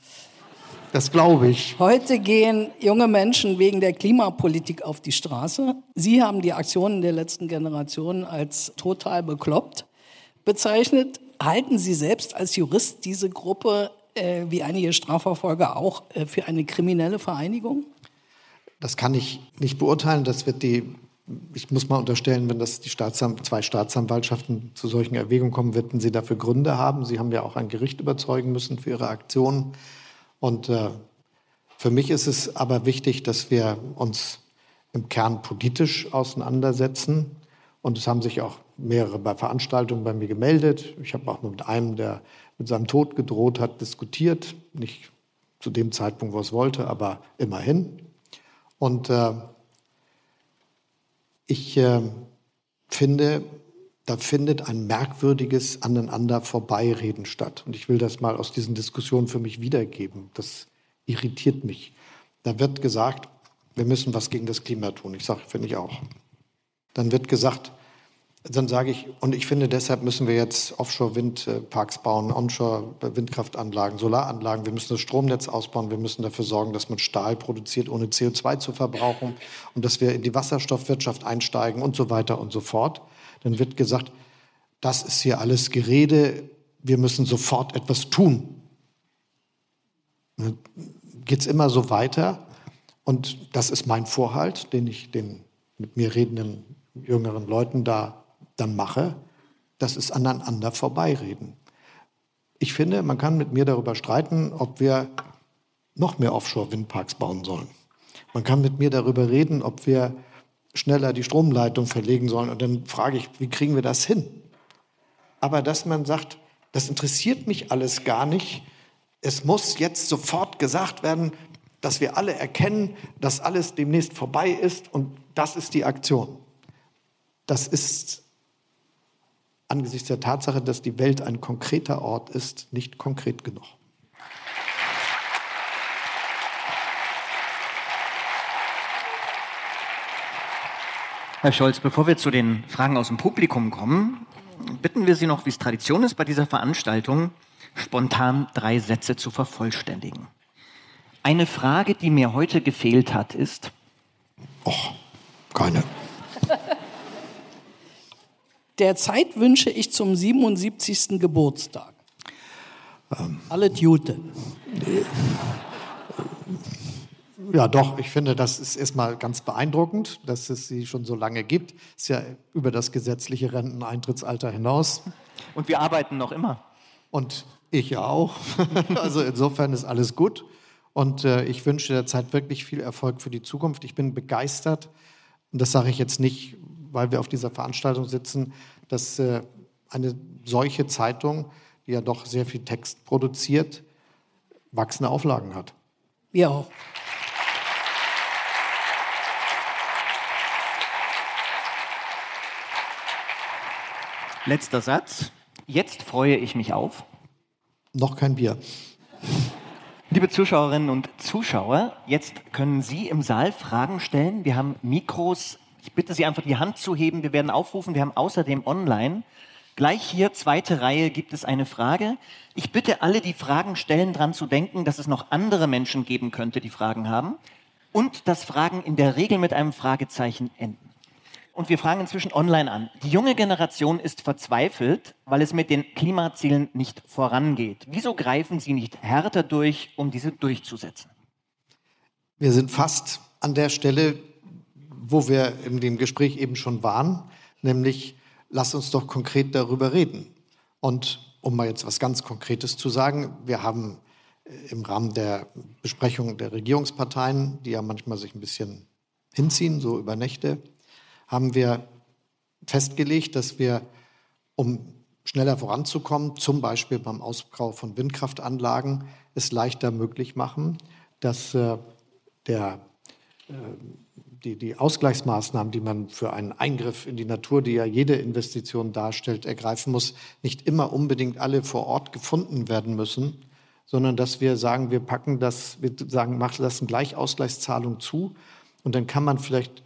Das glaube ich. Heute gehen junge Menschen wegen der Klimapolitik auf die Straße. Sie haben die Aktionen der letzten Generation als total bekloppt bezeichnet. Halten Sie selbst als Jurist diese Gruppe, äh, wie einige Strafverfolger auch, äh, für eine kriminelle Vereinigung? Das kann ich nicht beurteilen. Das wird die ich muss mal unterstellen, wenn das die Staatsan zwei Staatsanwaltschaften zu solchen Erwägungen kommen, werden sie dafür Gründe haben. Sie haben ja auch ein Gericht überzeugen müssen für ihre Aktionen. Und äh, für mich ist es aber wichtig, dass wir uns im Kern politisch auseinandersetzen. Und es haben sich auch mehrere bei Veranstaltungen bei mir gemeldet. Ich habe auch mit einem, der mit seinem Tod gedroht hat, diskutiert. Nicht zu dem Zeitpunkt, wo es wollte, aber immerhin. Und äh, ich äh, finde, da findet ein merkwürdiges Aneinander vorbeireden statt. Und ich will das mal aus diesen Diskussionen für mich wiedergeben. Das irritiert mich. Da wird gesagt, wir müssen was gegen das Klima tun. Ich sage, finde ich auch. Dann wird gesagt, dann sage ich, und ich finde, deshalb müssen wir jetzt Offshore-Windparks bauen, Onshore-Windkraftanlagen, Solaranlagen. Wir müssen das Stromnetz ausbauen. Wir müssen dafür sorgen, dass man Stahl produziert, ohne CO2 zu verbrauchen und dass wir in die Wasserstoffwirtschaft einsteigen und so weiter und so fort. Dann wird gesagt, das ist hier alles Gerede. Wir müssen sofort etwas tun. Geht es immer so weiter? Und das ist mein Vorhalt, den ich den mit mir redenden jüngeren Leuten da dann mache, das ist aneinander vorbeireden. Ich finde, man kann mit mir darüber streiten, ob wir noch mehr Offshore-Windparks bauen sollen. Man kann mit mir darüber reden, ob wir schneller die Stromleitung verlegen sollen. Und dann frage ich, wie kriegen wir das hin? Aber dass man sagt, das interessiert mich alles gar nicht. Es muss jetzt sofort gesagt werden, dass wir alle erkennen, dass alles demnächst vorbei ist und das ist die Aktion. Das ist angesichts der Tatsache, dass die Welt ein konkreter Ort ist, nicht konkret genug. Herr Scholz, bevor wir zu den Fragen aus dem Publikum kommen, bitten wir Sie noch, wie es Tradition ist bei dieser Veranstaltung, spontan drei Sätze zu vervollständigen. Eine Frage, die mir heute gefehlt hat, ist. Och, Keine. Derzeit wünsche ich zum 77. Geburtstag. Ähm. Alle Jute. Ja, doch, ich finde, das ist erstmal ganz beeindruckend, dass es sie schon so lange gibt. Ist ja über das gesetzliche Renteneintrittsalter hinaus. Und wir arbeiten noch immer. Und ich ja auch. also insofern ist alles gut. Und äh, ich wünsche derzeit wirklich viel Erfolg für die Zukunft. Ich bin begeistert. Und das sage ich jetzt nicht, weil wir auf dieser Veranstaltung sitzen, dass äh, eine solche Zeitung, die ja doch sehr viel Text produziert, wachsende Auflagen hat. Wir auch. Letzter Satz. Jetzt freue ich mich auf. Noch kein Bier. Liebe Zuschauerinnen und Zuschauer, jetzt können Sie im Saal Fragen stellen. Wir haben Mikros. Ich bitte Sie einfach die Hand zu heben. Wir werden aufrufen. Wir haben außerdem online. Gleich hier, zweite Reihe, gibt es eine Frage. Ich bitte alle, die Fragen stellen, daran zu denken, dass es noch andere Menschen geben könnte, die Fragen haben. Und dass Fragen in der Regel mit einem Fragezeichen enden. Und wir fragen inzwischen online an. Die junge Generation ist verzweifelt, weil es mit den Klimazielen nicht vorangeht. Wieso greifen Sie nicht härter durch, um diese durchzusetzen? Wir sind fast an der Stelle, wo wir in dem Gespräch eben schon waren, nämlich lass uns doch konkret darüber reden. Und um mal jetzt was ganz Konkretes zu sagen, wir haben äh, im Rahmen der Besprechung der Regierungsparteien, die ja manchmal sich ein bisschen hinziehen, so über Nächte, haben wir festgelegt, dass wir, um schneller voranzukommen, zum Beispiel beim Ausbau von Windkraftanlagen, es leichter möglich machen, dass äh, der, äh, die, die Ausgleichsmaßnahmen, die man für einen Eingriff in die Natur, die ja jede Investition darstellt, ergreifen muss, nicht immer unbedingt alle vor Ort gefunden werden müssen, sondern dass wir sagen, wir packen das, wir sagen, machen, lassen gleich Ausgleichszahlung zu und dann kann man vielleicht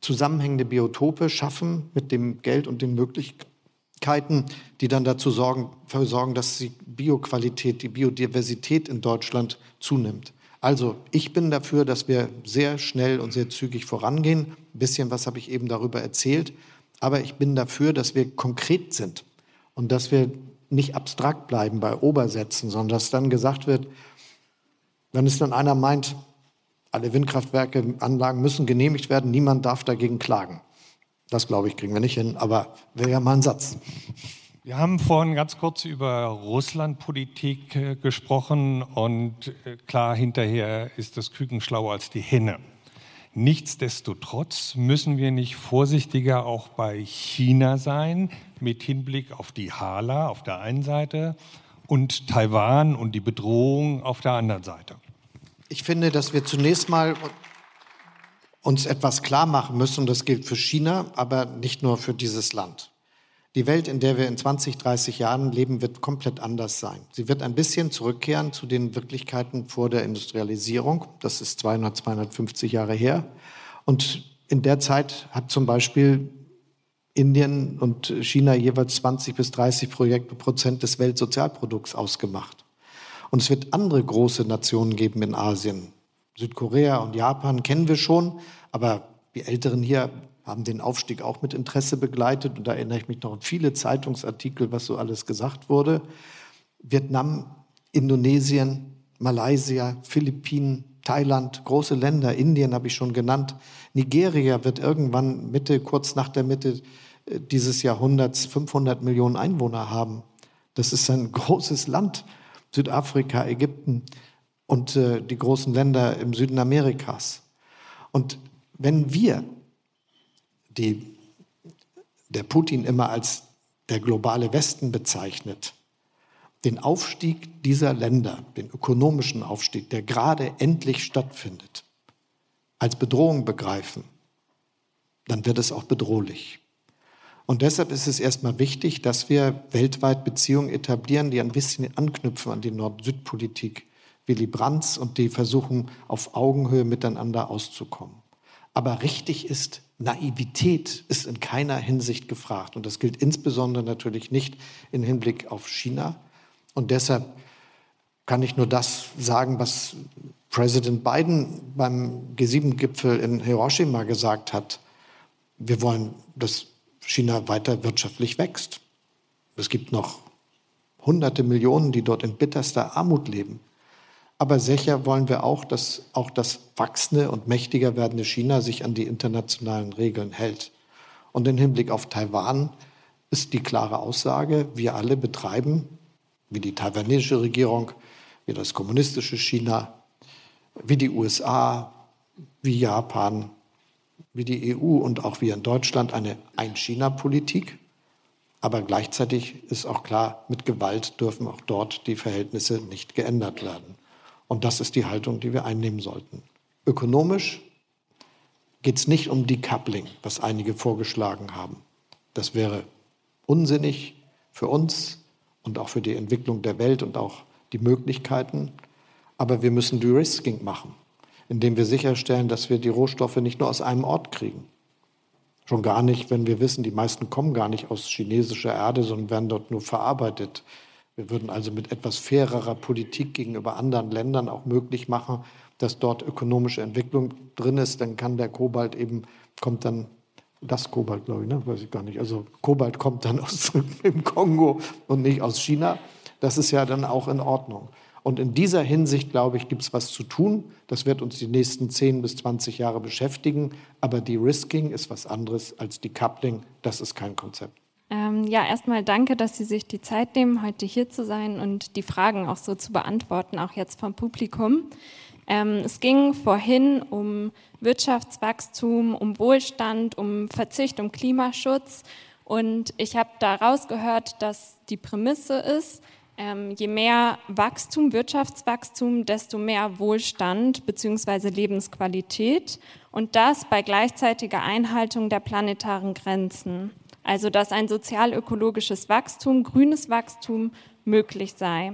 zusammenhängende Biotope schaffen mit dem Geld und den Möglichkeiten, die dann dazu sorgen, sorgen, dass die Bioqualität, die Biodiversität in Deutschland zunimmt. Also ich bin dafür, dass wir sehr schnell und sehr zügig vorangehen. Ein bisschen was habe ich eben darüber erzählt. Aber ich bin dafür, dass wir konkret sind und dass wir nicht abstrakt bleiben bei Obersätzen, sondern dass dann gesagt wird, wenn es dann einer meint, alle Windkraftwerke, Anlagen müssen genehmigt werden. Niemand darf dagegen klagen. Das, glaube ich, kriegen wir nicht hin. Aber wäre ja mal ein Satz. Wir haben vorhin ganz kurz über Russlandpolitik äh, gesprochen und äh, klar, hinterher ist das Küken schlauer als die Henne. Nichtsdestotrotz müssen wir nicht vorsichtiger auch bei China sein, mit Hinblick auf die Hala auf der einen Seite und Taiwan und die Bedrohung auf der anderen Seite. Ich finde, dass wir zunächst mal uns etwas klar machen müssen, und das gilt für China, aber nicht nur für dieses Land. Die Welt, in der wir in 20, 30 Jahren leben, wird komplett anders sein. Sie wird ein bisschen zurückkehren zu den Wirklichkeiten vor der Industrialisierung. Das ist 200, 250 Jahre her. Und in der Zeit hat zum Beispiel Indien und China jeweils 20 bis 30 Prozent des Weltsozialprodukts ausgemacht. Und es wird andere große Nationen geben in Asien. Südkorea und Japan kennen wir schon, aber die Älteren hier haben den Aufstieg auch mit Interesse begleitet. Und da erinnere ich mich noch an viele Zeitungsartikel, was so alles gesagt wurde. Vietnam, Indonesien, Malaysia, Philippinen, Thailand, große Länder, Indien habe ich schon genannt. Nigeria wird irgendwann Mitte, kurz nach der Mitte äh, dieses Jahrhunderts 500 Millionen Einwohner haben. Das ist ein großes Land. Südafrika, Ägypten und äh, die großen Länder im Süden Amerikas. Und wenn wir, die der Putin immer als der globale Westen bezeichnet, den Aufstieg dieser Länder, den ökonomischen Aufstieg, der gerade endlich stattfindet, als Bedrohung begreifen, dann wird es auch bedrohlich. Und deshalb ist es erstmal wichtig, dass wir weltweit Beziehungen etablieren, die ein bisschen anknüpfen an die Nord-Süd-Politik Willy Brandts und die versuchen, auf Augenhöhe miteinander auszukommen. Aber richtig ist, Naivität ist in keiner Hinsicht gefragt. Und das gilt insbesondere natürlich nicht im Hinblick auf China. Und deshalb kann ich nur das sagen, was Präsident Biden beim G7-Gipfel in Hiroshima gesagt hat. wir wollen, dass China weiter wirtschaftlich wächst. Es gibt noch hunderte Millionen, die dort in bitterster Armut leben. Aber sicher wollen wir auch, dass auch das wachsende und mächtiger werdende China sich an die internationalen Regeln hält. Und im Hinblick auf Taiwan ist die klare Aussage, wir alle betreiben, wie die taiwanesische Regierung, wie das kommunistische China, wie die USA, wie Japan, wie die EU und auch wir in Deutschland eine Ein-China-Politik. Aber gleichzeitig ist auch klar, mit Gewalt dürfen auch dort die Verhältnisse nicht geändert werden. Und das ist die Haltung, die wir einnehmen sollten. Ökonomisch geht es nicht um Decoupling, was einige vorgeschlagen haben. Das wäre unsinnig für uns und auch für die Entwicklung der Welt und auch die Möglichkeiten. Aber wir müssen De-Risking machen, indem wir sicherstellen, dass wir die Rohstoffe nicht nur aus einem Ort kriegen. Schon gar nicht, wenn wir wissen, die meisten kommen gar nicht aus chinesischer Erde, sondern werden dort nur verarbeitet. Wir würden also mit etwas fairerer Politik gegenüber anderen Ländern auch möglich machen, dass dort ökonomische Entwicklung drin ist. Dann kann der Kobalt eben, kommt dann, das Kobalt, glaube ich, ne? weiß ich gar nicht. Also Kobalt kommt dann aus dem Kongo und nicht aus China. Das ist ja dann auch in Ordnung. Und in dieser Hinsicht, glaube ich, gibt es was zu tun. Das wird uns die nächsten 10 bis 20 Jahre beschäftigen. Aber die Risking ist was anderes als die Coupling. Das ist kein Konzept. Ähm, ja, erstmal danke, dass Sie sich die Zeit nehmen, heute hier zu sein und die Fragen auch so zu beantworten, auch jetzt vom Publikum. Ähm, es ging vorhin um Wirtschaftswachstum, um Wohlstand, um Verzicht, um Klimaschutz. Und ich habe daraus gehört, dass die Prämisse ist, ähm, je mehr Wachstum, Wirtschaftswachstum, desto mehr Wohlstand bzw. Lebensqualität und das bei gleichzeitiger Einhaltung der planetaren Grenzen. Also dass ein sozial-ökologisches Wachstum, grünes Wachstum möglich sei.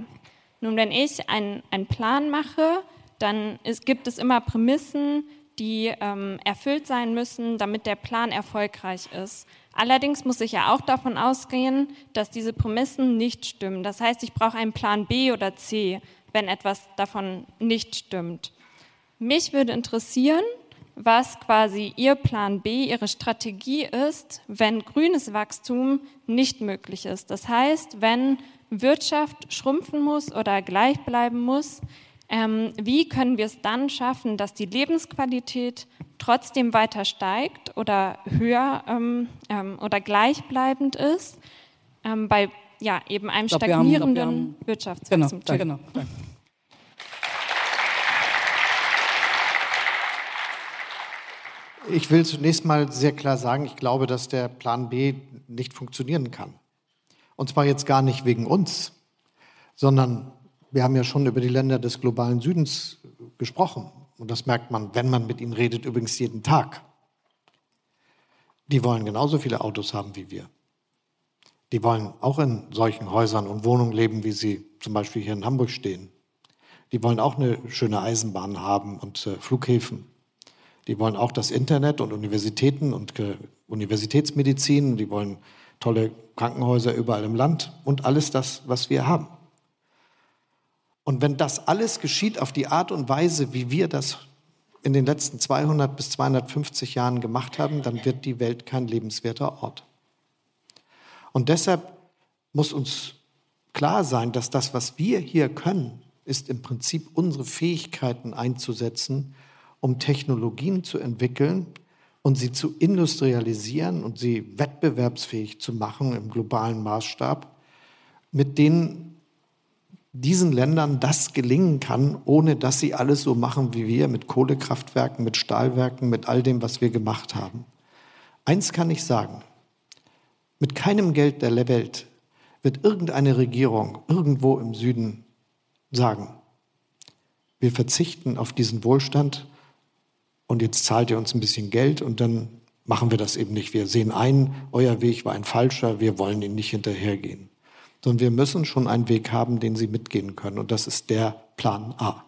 Nun, wenn ich einen Plan mache, dann ist, gibt es immer Prämissen, die ähm, erfüllt sein müssen, damit der Plan erfolgreich ist. Allerdings muss ich ja auch davon ausgehen, dass diese Prämissen nicht stimmen. Das heißt, ich brauche einen Plan B oder C, wenn etwas davon nicht stimmt. Mich würde interessieren, was quasi Ihr Plan B, Ihre Strategie ist, wenn grünes Wachstum nicht möglich ist. Das heißt, wenn Wirtschaft schrumpfen muss oder gleich bleiben muss, ähm, wie können wir es dann schaffen, dass die Lebensqualität trotzdem weiter steigt oder höher ähm, ähm, oder gleichbleibend ist ähm, bei ja, eben einem glaub, stagnierenden wir haben, glaub, wir haben, Wirtschaftswachstum. Genau, genau. Ich will zunächst mal sehr klar sagen, ich glaube, dass der Plan B nicht funktionieren kann. Und zwar jetzt gar nicht wegen uns, sondern wir haben ja schon über die Länder des globalen Südens gesprochen. Und das merkt man, wenn man mit ihnen redet, übrigens jeden Tag. Die wollen genauso viele Autos haben wie wir. Die wollen auch in solchen Häusern und Wohnungen leben, wie sie zum Beispiel hier in Hamburg stehen. Die wollen auch eine schöne Eisenbahn haben und äh, Flughäfen. Die wollen auch das Internet und Universitäten und Universitätsmedizin. Die wollen tolle Krankenhäuser überall im Land und alles das, was wir haben. Und wenn das alles geschieht auf die Art und Weise, wie wir das in den letzten 200 bis 250 Jahren gemacht haben, dann wird die Welt kein lebenswerter Ort. Und deshalb muss uns klar sein, dass das, was wir hier können, ist im Prinzip unsere Fähigkeiten einzusetzen, um Technologien zu entwickeln und sie zu industrialisieren und sie wettbewerbsfähig zu machen im globalen Maßstab, mit denen diesen Ländern das gelingen kann, ohne dass sie alles so machen wie wir mit Kohlekraftwerken, mit Stahlwerken, mit all dem, was wir gemacht haben. Eins kann ich sagen, mit keinem Geld der Welt wird irgendeine Regierung irgendwo im Süden sagen, wir verzichten auf diesen Wohlstand und jetzt zahlt ihr uns ein bisschen Geld und dann machen wir das eben nicht. Wir sehen ein, euer Weg war ein falscher, wir wollen ihn nicht hinterhergehen. Sondern wir müssen schon einen Weg haben, den sie mitgehen können und das ist der Plan A.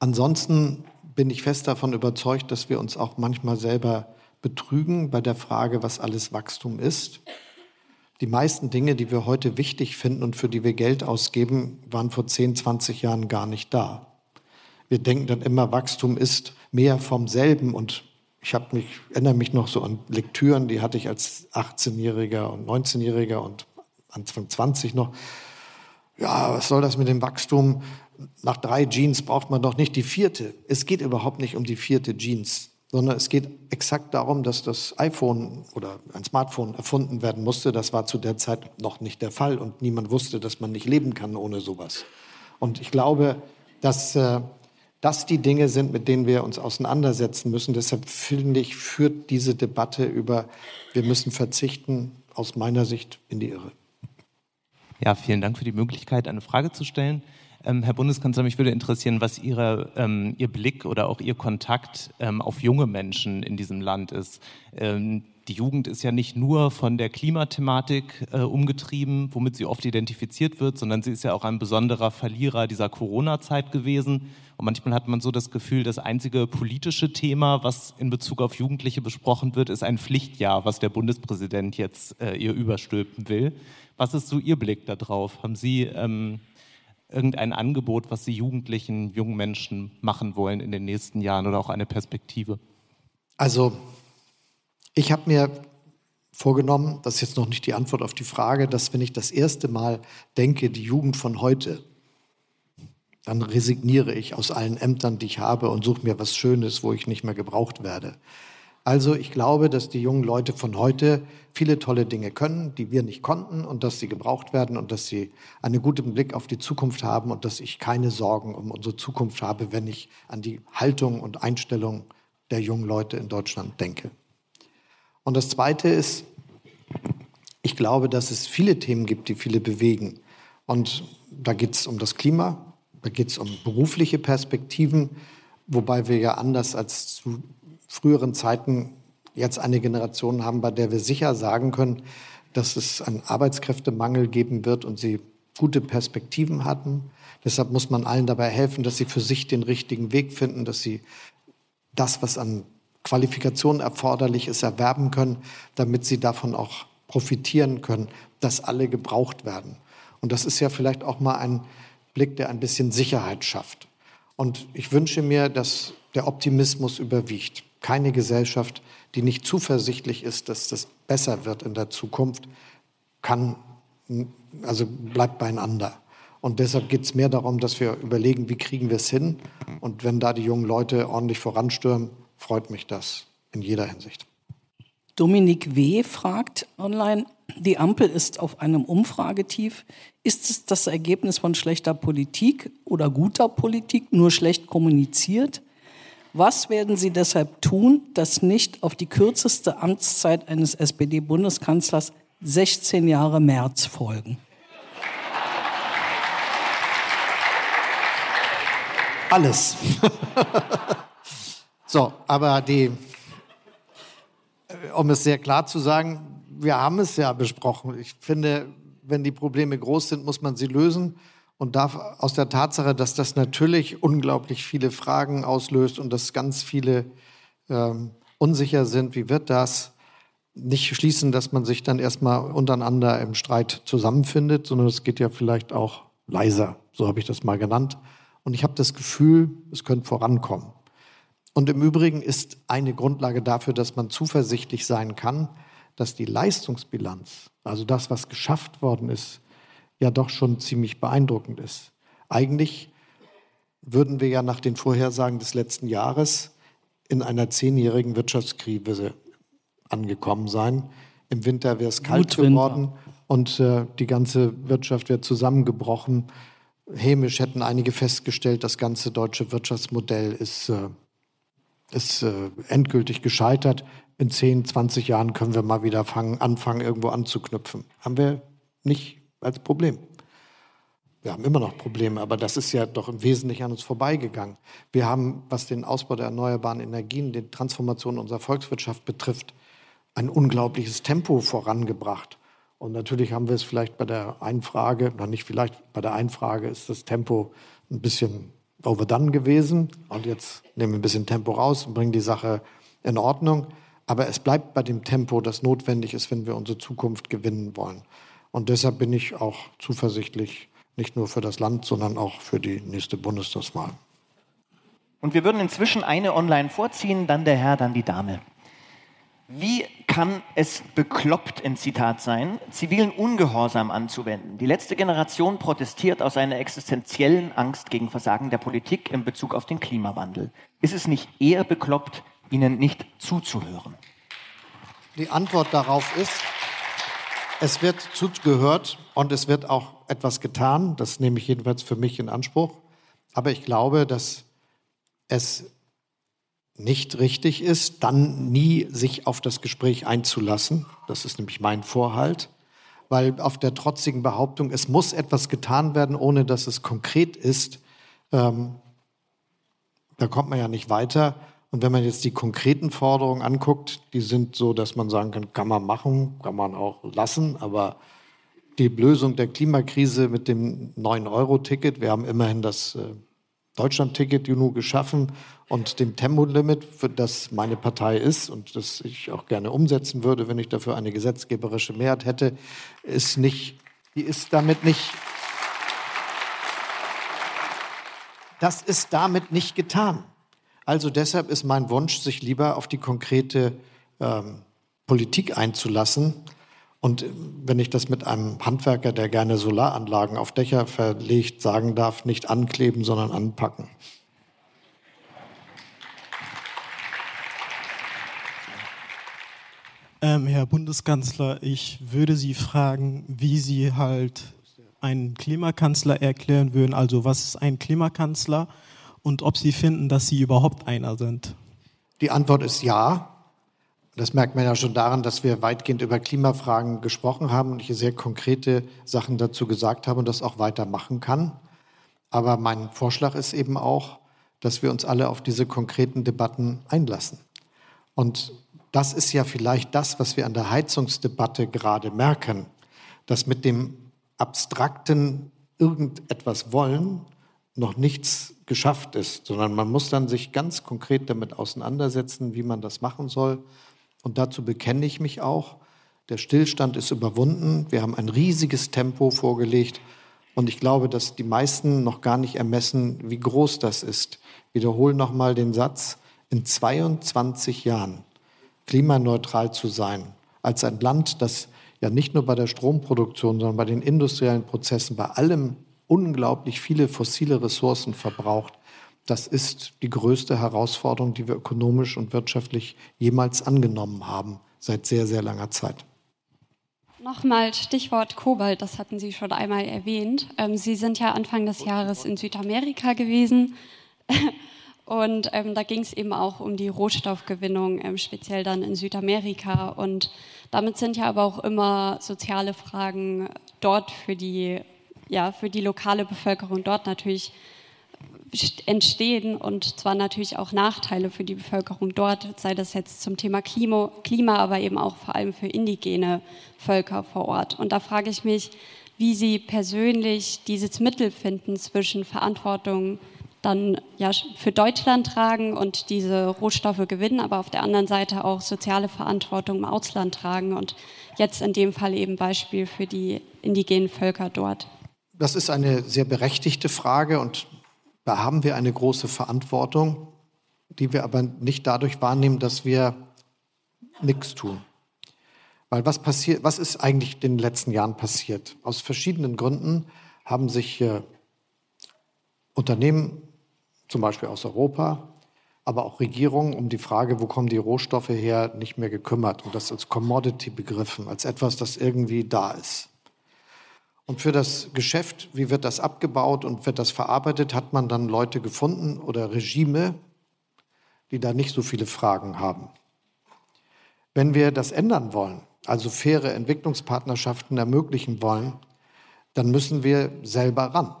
Ansonsten bin ich fest davon überzeugt, dass wir uns auch manchmal selber betrügen bei der Frage, was alles Wachstum ist. Die meisten Dinge, die wir heute wichtig finden und für die wir Geld ausgeben, waren vor 10, 20 Jahren gar nicht da. Wir denken dann immer, Wachstum ist mehr vom selben und ich habe mich, erinnere mich noch so an Lektüren, die hatte ich als 18-Jähriger und 19-Jähriger und Anfang 20 noch. Ja, was soll das mit dem Wachstum? Nach drei Jeans braucht man doch nicht die vierte. Es geht überhaupt nicht um die vierte Jeans, sondern es geht exakt darum, dass das iPhone oder ein Smartphone erfunden werden musste. Das war zu der Zeit noch nicht der Fall und niemand wusste, dass man nicht leben kann ohne sowas. Und ich glaube, dass äh, das die Dinge sind, mit denen wir uns auseinandersetzen müssen. Deshalb finde ich, führt diese Debatte über, wir müssen verzichten, aus meiner Sicht in die Irre. Ja, vielen Dank für die Möglichkeit, eine Frage zu stellen. Ähm, Herr Bundeskanzler, mich würde interessieren, was Ihre, ähm, Ihr Blick oder auch Ihr Kontakt ähm, auf junge Menschen in diesem Land ist. Ähm, die Jugend ist ja nicht nur von der Klimathematik äh, umgetrieben, womit sie oft identifiziert wird, sondern sie ist ja auch ein besonderer Verlierer dieser Corona-Zeit gewesen. Und manchmal hat man so das Gefühl, das einzige politische Thema, was in Bezug auf Jugendliche besprochen wird, ist ein Pflichtjahr, was der Bundespräsident jetzt äh, ihr überstülpen will. Was ist so Ihr Blick darauf? Haben Sie ähm, irgendein Angebot, was Sie Jugendlichen, jungen Menschen machen wollen in den nächsten Jahren oder auch eine Perspektive? Also ich habe mir vorgenommen, das ist jetzt noch nicht die Antwort auf die Frage, dass wenn ich das erste Mal denke, die Jugend von heute, dann resigniere ich aus allen Ämtern, die ich habe und suche mir was Schönes, wo ich nicht mehr gebraucht werde. Also ich glaube, dass die jungen Leute von heute viele tolle Dinge können, die wir nicht konnten und dass sie gebraucht werden und dass sie einen guten Blick auf die Zukunft haben und dass ich keine Sorgen um unsere Zukunft habe, wenn ich an die Haltung und Einstellung der jungen Leute in Deutschland denke. Und das Zweite ist, ich glaube, dass es viele Themen gibt, die viele bewegen. Und da geht es um das Klima, da geht es um berufliche Perspektiven, wobei wir ja anders als zu früheren Zeiten jetzt eine Generation haben, bei der wir sicher sagen können, dass es einen Arbeitskräftemangel geben wird und sie gute Perspektiven hatten. Deshalb muss man allen dabei helfen, dass sie für sich den richtigen Weg finden, dass sie das, was an Qualifikation erforderlich ist, erwerben können, damit sie davon auch profitieren können, dass alle gebraucht werden. Und das ist ja vielleicht auch mal ein Blick, der ein bisschen Sicherheit schafft. Und ich wünsche mir, dass der Optimismus überwiegt. Keine Gesellschaft, die nicht zuversichtlich ist, dass das besser wird in der Zukunft, kann, also bleibt beieinander. Und deshalb geht es mehr darum, dass wir überlegen, wie kriegen wir es hin. Und wenn da die jungen Leute ordentlich voranstürmen, freut mich das in jeder Hinsicht. Dominik W. fragt online, die Ampel ist auf einem Umfragetief. Ist es das Ergebnis von schlechter Politik oder guter Politik, nur schlecht kommuniziert? Was werden Sie deshalb tun, dass nicht auf die kürzeste Amtszeit eines SPD-Bundeskanzlers 16 Jahre März folgen? Alles. So, aber die, um es sehr klar zu sagen, wir haben es ja besprochen. Ich finde, wenn die Probleme groß sind, muss man sie lösen und darf aus der Tatsache, dass das natürlich unglaublich viele Fragen auslöst und dass ganz viele ähm, unsicher sind, wie wird das, nicht schließen, dass man sich dann erstmal untereinander im Streit zusammenfindet, sondern es geht ja vielleicht auch leiser, so habe ich das mal genannt. Und ich habe das Gefühl, es könnte vorankommen. Und im Übrigen ist eine Grundlage dafür, dass man zuversichtlich sein kann, dass die Leistungsbilanz, also das, was geschafft worden ist, ja doch schon ziemlich beeindruckend ist. Eigentlich würden wir ja nach den Vorhersagen des letzten Jahres in einer zehnjährigen Wirtschaftskrise angekommen sein. Im Winter wäre es kalt geworden und äh, die ganze Wirtschaft wäre zusammengebrochen. Hämisch hätten einige festgestellt, das ganze deutsche Wirtschaftsmodell ist äh, ist äh, endgültig gescheitert. In 10, 20 Jahren können wir mal wieder fangen, anfangen, irgendwo anzuknüpfen. Haben wir nicht als Problem. Wir haben immer noch Probleme, aber das ist ja doch im Wesentlichen an uns vorbeigegangen. Wir haben, was den Ausbau der erneuerbaren Energien, die Transformation unserer Volkswirtschaft betrifft, ein unglaubliches Tempo vorangebracht. Und natürlich haben wir es vielleicht bei der einen Frage, noch nicht vielleicht, bei der einen Frage ist das Tempo ein bisschen overdone gewesen und jetzt nehmen wir ein bisschen Tempo raus und bringen die Sache in Ordnung. Aber es bleibt bei dem Tempo, das notwendig ist, wenn wir unsere Zukunft gewinnen wollen. Und deshalb bin ich auch zuversichtlich, nicht nur für das Land, sondern auch für die nächste Bundestagswahl. Und wir würden inzwischen eine online vorziehen, dann der Herr, dann die Dame. Wie kann es bekloppt, in Zitat sein, zivilen Ungehorsam anzuwenden? Die letzte Generation protestiert aus einer existenziellen Angst gegen Versagen der Politik in Bezug auf den Klimawandel. Ist es nicht eher bekloppt, ihnen nicht zuzuhören? Die Antwort darauf ist, es wird zugehört und es wird auch etwas getan. Das nehme ich jedenfalls für mich in Anspruch. Aber ich glaube, dass es nicht richtig ist, dann nie sich auf das Gespräch einzulassen. Das ist nämlich mein Vorhalt, weil auf der trotzigen Behauptung, es muss etwas getan werden, ohne dass es konkret ist, ähm, da kommt man ja nicht weiter. Und wenn man jetzt die konkreten Forderungen anguckt, die sind so, dass man sagen kann, kann man machen, kann man auch lassen, aber die Lösung der Klimakrise mit dem 9-Euro-Ticket, wir haben immerhin das äh, Deutschland-Ticket genug geschaffen und dem Tempolimit, für das meine Partei ist und das ich auch gerne umsetzen würde, wenn ich dafür eine gesetzgeberische Mehrheit hätte, ist nicht, die ist damit nicht, das ist damit nicht getan. Also deshalb ist mein Wunsch, sich lieber auf die konkrete ähm, Politik einzulassen und wenn ich das mit einem Handwerker, der gerne Solaranlagen auf Dächer verlegt, sagen darf, nicht ankleben, sondern anpacken. Ähm, Herr Bundeskanzler, ich würde Sie fragen, wie Sie halt einen Klimakanzler erklären würden. Also was ist ein Klimakanzler und ob Sie finden, dass Sie überhaupt einer sind? Die Antwort ist ja. Das merkt man ja schon daran, dass wir weitgehend über Klimafragen gesprochen haben und ich sehr konkrete Sachen dazu gesagt habe und das auch weitermachen kann. Aber mein Vorschlag ist eben auch, dass wir uns alle auf diese konkreten Debatten einlassen. Und das ist ja vielleicht das, was wir an der Heizungsdebatte gerade merken, dass mit dem abstrakten irgendetwas wollen noch nichts geschafft ist, sondern man muss dann sich ganz konkret damit auseinandersetzen, wie man das machen soll. Und dazu bekenne ich mich auch. Der Stillstand ist überwunden. Wir haben ein riesiges Tempo vorgelegt. Und ich glaube, dass die meisten noch gar nicht ermessen, wie groß das ist. Wiederhole nochmal den Satz. In 22 Jahren klimaneutral zu sein, als ein Land, das ja nicht nur bei der Stromproduktion, sondern bei den industriellen Prozessen, bei allem unglaublich viele fossile Ressourcen verbraucht, das ist die größte Herausforderung, die wir ökonomisch und wirtschaftlich jemals angenommen haben, seit sehr, sehr langer Zeit. Nochmal Stichwort Kobalt, das hatten Sie schon einmal erwähnt. Ähm, Sie sind ja Anfang des Jahres in Südamerika gewesen. Und ähm, da ging es eben auch um die Rohstoffgewinnung, ähm, speziell dann in Südamerika. Und damit sind ja aber auch immer soziale Fragen dort für die, ja, für die lokale Bevölkerung dort natürlich entstehen und zwar natürlich auch Nachteile für die Bevölkerung dort, sei das jetzt zum Thema Klima, Klima, aber eben auch vor allem für indigene Völker vor Ort. Und da frage ich mich, wie Sie persönlich dieses Mittel finden zwischen Verantwortung dann ja für Deutschland tragen und diese Rohstoffe gewinnen, aber auf der anderen Seite auch soziale Verantwortung im Ausland tragen und jetzt in dem Fall eben Beispiel für die indigenen Völker dort. Das ist eine sehr berechtigte Frage und da haben wir eine große Verantwortung, die wir aber nicht dadurch wahrnehmen, dass wir nichts tun. Weil was passiert, was ist eigentlich in den letzten Jahren passiert? Aus verschiedenen Gründen haben sich äh, Unternehmen, zum Beispiel aus Europa, aber auch Regierungen um die Frage, wo kommen die Rohstoffe her, nicht mehr gekümmert und das als Commodity begriffen, als etwas, das irgendwie da ist. Und für das Geschäft, wie wird das abgebaut und wird das verarbeitet, hat man dann Leute gefunden oder Regime, die da nicht so viele Fragen haben. Wenn wir das ändern wollen, also faire Entwicklungspartnerschaften ermöglichen wollen, dann müssen wir selber ran.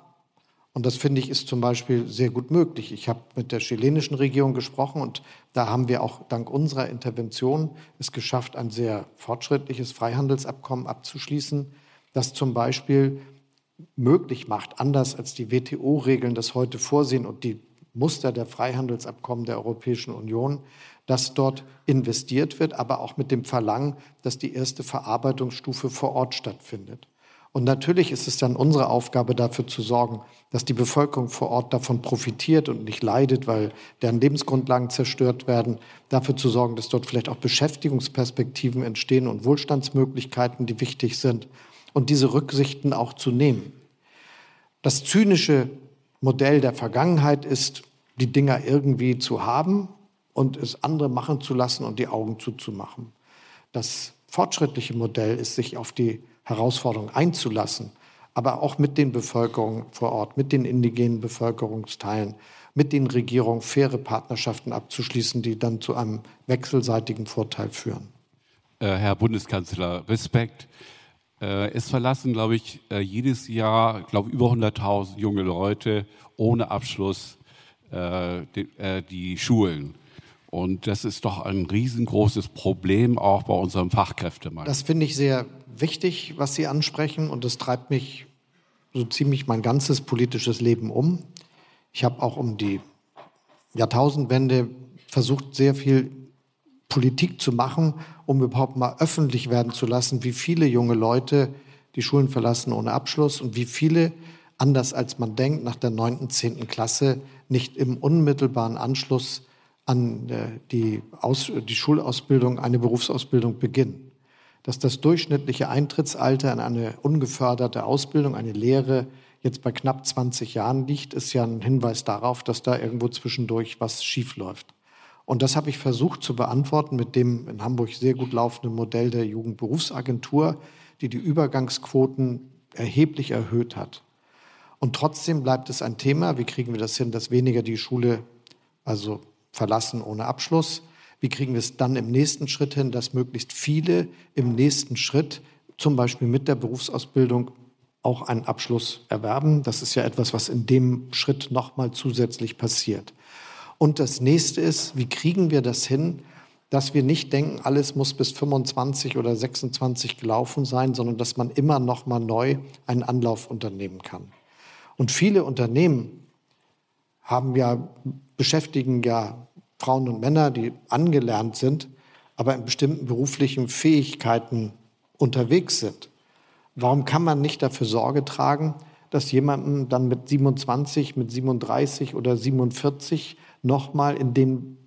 Und das finde ich ist zum Beispiel sehr gut möglich. Ich habe mit der chilenischen Regierung gesprochen und da haben wir auch dank unserer Intervention es geschafft, ein sehr fortschrittliches Freihandelsabkommen abzuschließen das zum Beispiel möglich macht, anders als die WTO-Regeln das heute vorsehen und die Muster der Freihandelsabkommen der Europäischen Union, dass dort investiert wird, aber auch mit dem Verlangen, dass die erste Verarbeitungsstufe vor Ort stattfindet. Und natürlich ist es dann unsere Aufgabe, dafür zu sorgen, dass die Bevölkerung vor Ort davon profitiert und nicht leidet, weil deren Lebensgrundlagen zerstört werden. Dafür zu sorgen, dass dort vielleicht auch Beschäftigungsperspektiven entstehen und Wohlstandsmöglichkeiten, die wichtig sind. Und diese Rücksichten auch zu nehmen. Das zynische Modell der Vergangenheit ist, die Dinger irgendwie zu haben und es andere machen zu lassen und die Augen zuzumachen. Das fortschrittliche Modell ist, sich auf die Herausforderung einzulassen, aber auch mit den Bevölkerungen vor Ort, mit den indigenen Bevölkerungsteilen, mit den Regierungen faire Partnerschaften abzuschließen, die dann zu einem wechselseitigen Vorteil führen. Äh, Herr Bundeskanzler, Respekt. Äh, es verlassen, glaube ich, äh, jedes Jahr, glaube über 100.000 junge Leute ohne Abschluss die, die Schulen. Und das ist doch ein riesengroßes Problem auch bei unserem Fachkräftemangel. Das finde ich sehr wichtig, was Sie ansprechen. Und das treibt mich so ziemlich mein ganzes politisches Leben um. Ich habe auch um die Jahrtausendwende versucht, sehr viel Politik zu machen, um überhaupt mal öffentlich werden zu lassen, wie viele junge Leute die Schulen verlassen ohne Abschluss und wie viele, anders als man denkt, nach der neunten, zehnten Klasse nicht im unmittelbaren Anschluss an äh, die, Aus die Schulausbildung eine Berufsausbildung beginnen. Dass das durchschnittliche Eintrittsalter in eine ungeförderte Ausbildung, eine Lehre, jetzt bei knapp 20 Jahren liegt, ist ja ein Hinweis darauf, dass da irgendwo zwischendurch was schiefläuft. Und das habe ich versucht zu beantworten mit dem in Hamburg sehr gut laufenden Modell der Jugendberufsagentur, die die Übergangsquoten erheblich erhöht hat. Und trotzdem bleibt es ein Thema, wie kriegen wir das hin, dass weniger die Schule also verlassen ohne Abschluss. Wie kriegen wir es dann im nächsten Schritt hin, dass möglichst viele im nächsten Schritt, zum Beispiel mit der Berufsausbildung, auch einen Abschluss erwerben? Das ist ja etwas, was in dem Schritt nochmal zusätzlich passiert. Und das nächste ist, wie kriegen wir das hin, dass wir nicht denken, alles muss bis 25 oder 26 gelaufen sein, sondern dass man immer noch mal neu einen Anlauf unternehmen kann. Und viele Unternehmen haben ja beschäftigen ja Frauen und Männer, die angelernt sind, aber in bestimmten beruflichen Fähigkeiten unterwegs sind. Warum kann man nicht dafür Sorge tragen, dass jemanden dann mit 27, mit 37 oder 47 nochmal in dem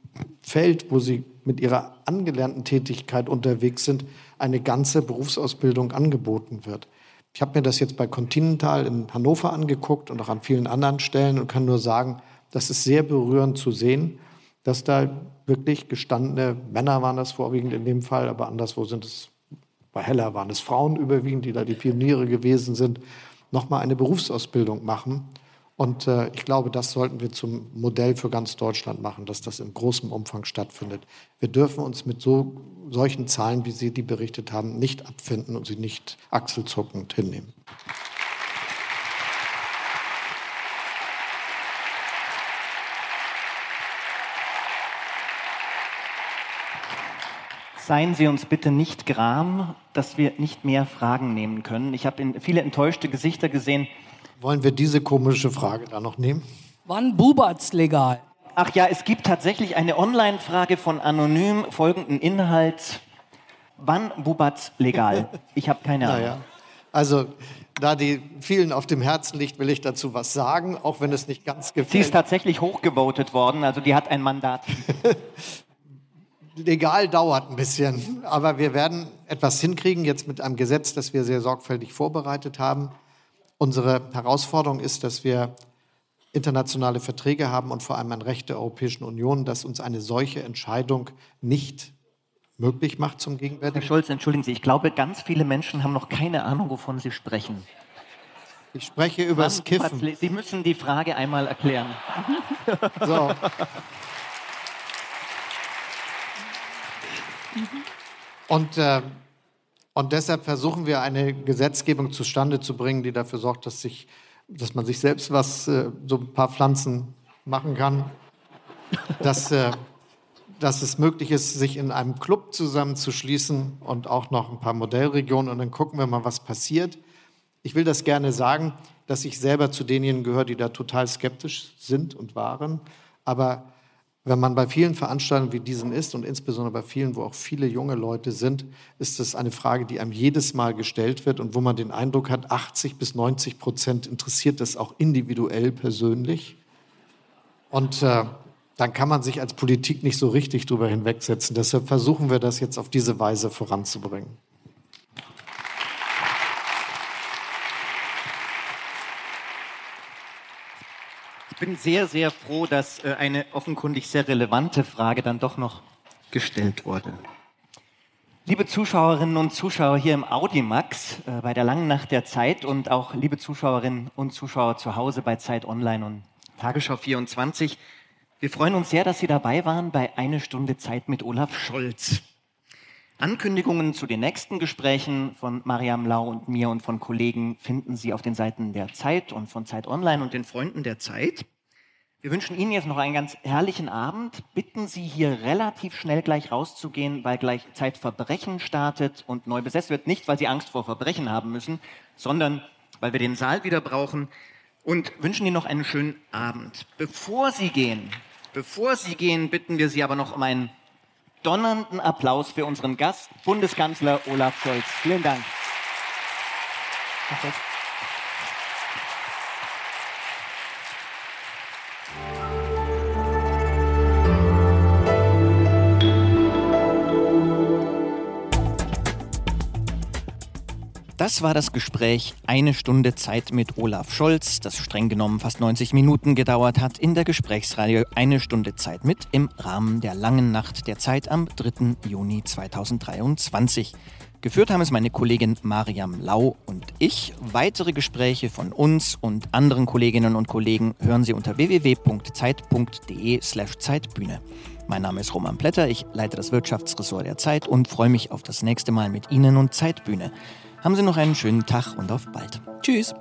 Feld, wo sie mit ihrer angelernten Tätigkeit unterwegs sind, eine ganze Berufsausbildung angeboten wird. Ich habe mir das jetzt bei Continental in Hannover angeguckt und auch an vielen anderen Stellen und kann nur sagen, das ist sehr berührend zu sehen, dass da wirklich gestandene Männer waren das vorwiegend in dem Fall, aber anderswo sind es, bei Heller waren es Frauen überwiegend, die da die Pioniere gewesen sind, nochmal eine Berufsausbildung machen und äh, ich glaube, das sollten wir zum Modell für ganz Deutschland machen, dass das in großem Umfang stattfindet. Wir dürfen uns mit so, solchen Zahlen, wie Sie die berichtet haben, nicht abfinden und sie nicht achselzuckend hinnehmen. Seien Sie uns bitte nicht gram, dass wir nicht mehr Fragen nehmen können. Ich habe viele enttäuschte Gesichter gesehen. Wollen wir diese komische Frage da noch nehmen? Wann bubert's legal? Ach ja, es gibt tatsächlich eine Online-Frage von anonym folgenden Inhalt. Wann bubert's legal? Ich habe keine Ahnung. Naja. Also, da die vielen auf dem Herzen liegt, will ich dazu was sagen, auch wenn es nicht ganz gefällt. Sie ist tatsächlich hochgevotet worden, also die hat ein Mandat. legal dauert ein bisschen, aber wir werden etwas hinkriegen jetzt mit einem Gesetz, das wir sehr sorgfältig vorbereitet haben. Unsere Herausforderung ist, dass wir internationale Verträge haben und vor allem ein Recht der Europäischen Union, das uns eine solche Entscheidung nicht möglich macht zum gegenwärtigen. Herr Scholz, entschuldigen Sie, ich glaube, ganz viele Menschen haben noch keine Ahnung, wovon Sie sprechen. Ich spreche über das Kiffen. Sie müssen die Frage einmal erklären. So. Und äh, und deshalb versuchen wir eine Gesetzgebung zustande zu bringen, die dafür sorgt, dass, sich, dass man sich selbst was, äh, so ein paar Pflanzen machen kann. Dass, äh, dass es möglich ist, sich in einem Club zusammenzuschließen und auch noch ein paar Modellregionen. Und dann gucken wir mal, was passiert. Ich will das gerne sagen, dass ich selber zu denjenigen gehöre, die da total skeptisch sind und waren. Aber Wenn man bei vielen Veranstaltungen wie diesen ist und insbesondere bei vielen, wo auch viele junge Leute sind, ist es eine Frage, die einem jedes Mal gestellt wird und wo man den Eindruck hat, 80 bis 90 Prozent interessiert das auch individuell persönlich. Und äh, dann kann man sich als Politik nicht so richtig drüber hinwegsetzen. Deshalb versuchen wir das jetzt auf diese Weise voranzubringen. Bin sehr, sehr froh, dass äh, eine offenkundig sehr relevante Frage dann doch noch gestellt wurde. Liebe Zuschauerinnen und Zuschauer hier im Audimax äh, bei der langen Nacht der Zeit und auch liebe Zuschauerinnen und Zuschauer zu Hause bei Zeit Online und Tagesschau 24, wir freuen uns sehr, dass Sie dabei waren bei Eine Stunde Zeit mit Olaf Scholz. Ankündigungen zu den nächsten Gesprächen von Mariam Lau und mir und von Kollegen finden Sie auf den Seiten der Zeit und von Zeit Online und den Freunden der Zeit. Wir wünschen Ihnen jetzt noch einen ganz herrlichen Abend. Bitten Sie hier relativ schnell gleich rauszugehen, weil gleich Zeit Verbrechen startet und neu besetzt wird. Nicht, weil Sie Angst vor Verbrechen haben müssen, sondern weil wir den Saal wieder brauchen und wünschen Ihnen noch einen schönen Abend. Bevor Sie gehen, bevor Sie gehen, bitten wir Sie aber noch um einen donnernden Applaus für unseren Gast, Bundeskanzler Olaf Scholz. Vielen Dank. Perfekt. Das war das Gespräch Eine Stunde Zeit mit Olaf Scholz, das streng genommen fast 90 Minuten gedauert hat, in der Gesprächsreihe Eine Stunde Zeit mit im Rahmen der langen Nacht der Zeit am 3. Juni 2023. Geführt haben es meine Kollegin Mariam Lau und ich. Weitere Gespräche von uns und anderen Kolleginnen und Kollegen hören Sie unter www.zeit.de/slash Zeitbühne. Mein Name ist Roman Plätter, ich leite das Wirtschaftsressort der Zeit und freue mich auf das nächste Mal mit Ihnen und Zeitbühne. Haben Sie noch einen schönen Tag und auf bald. Tschüss.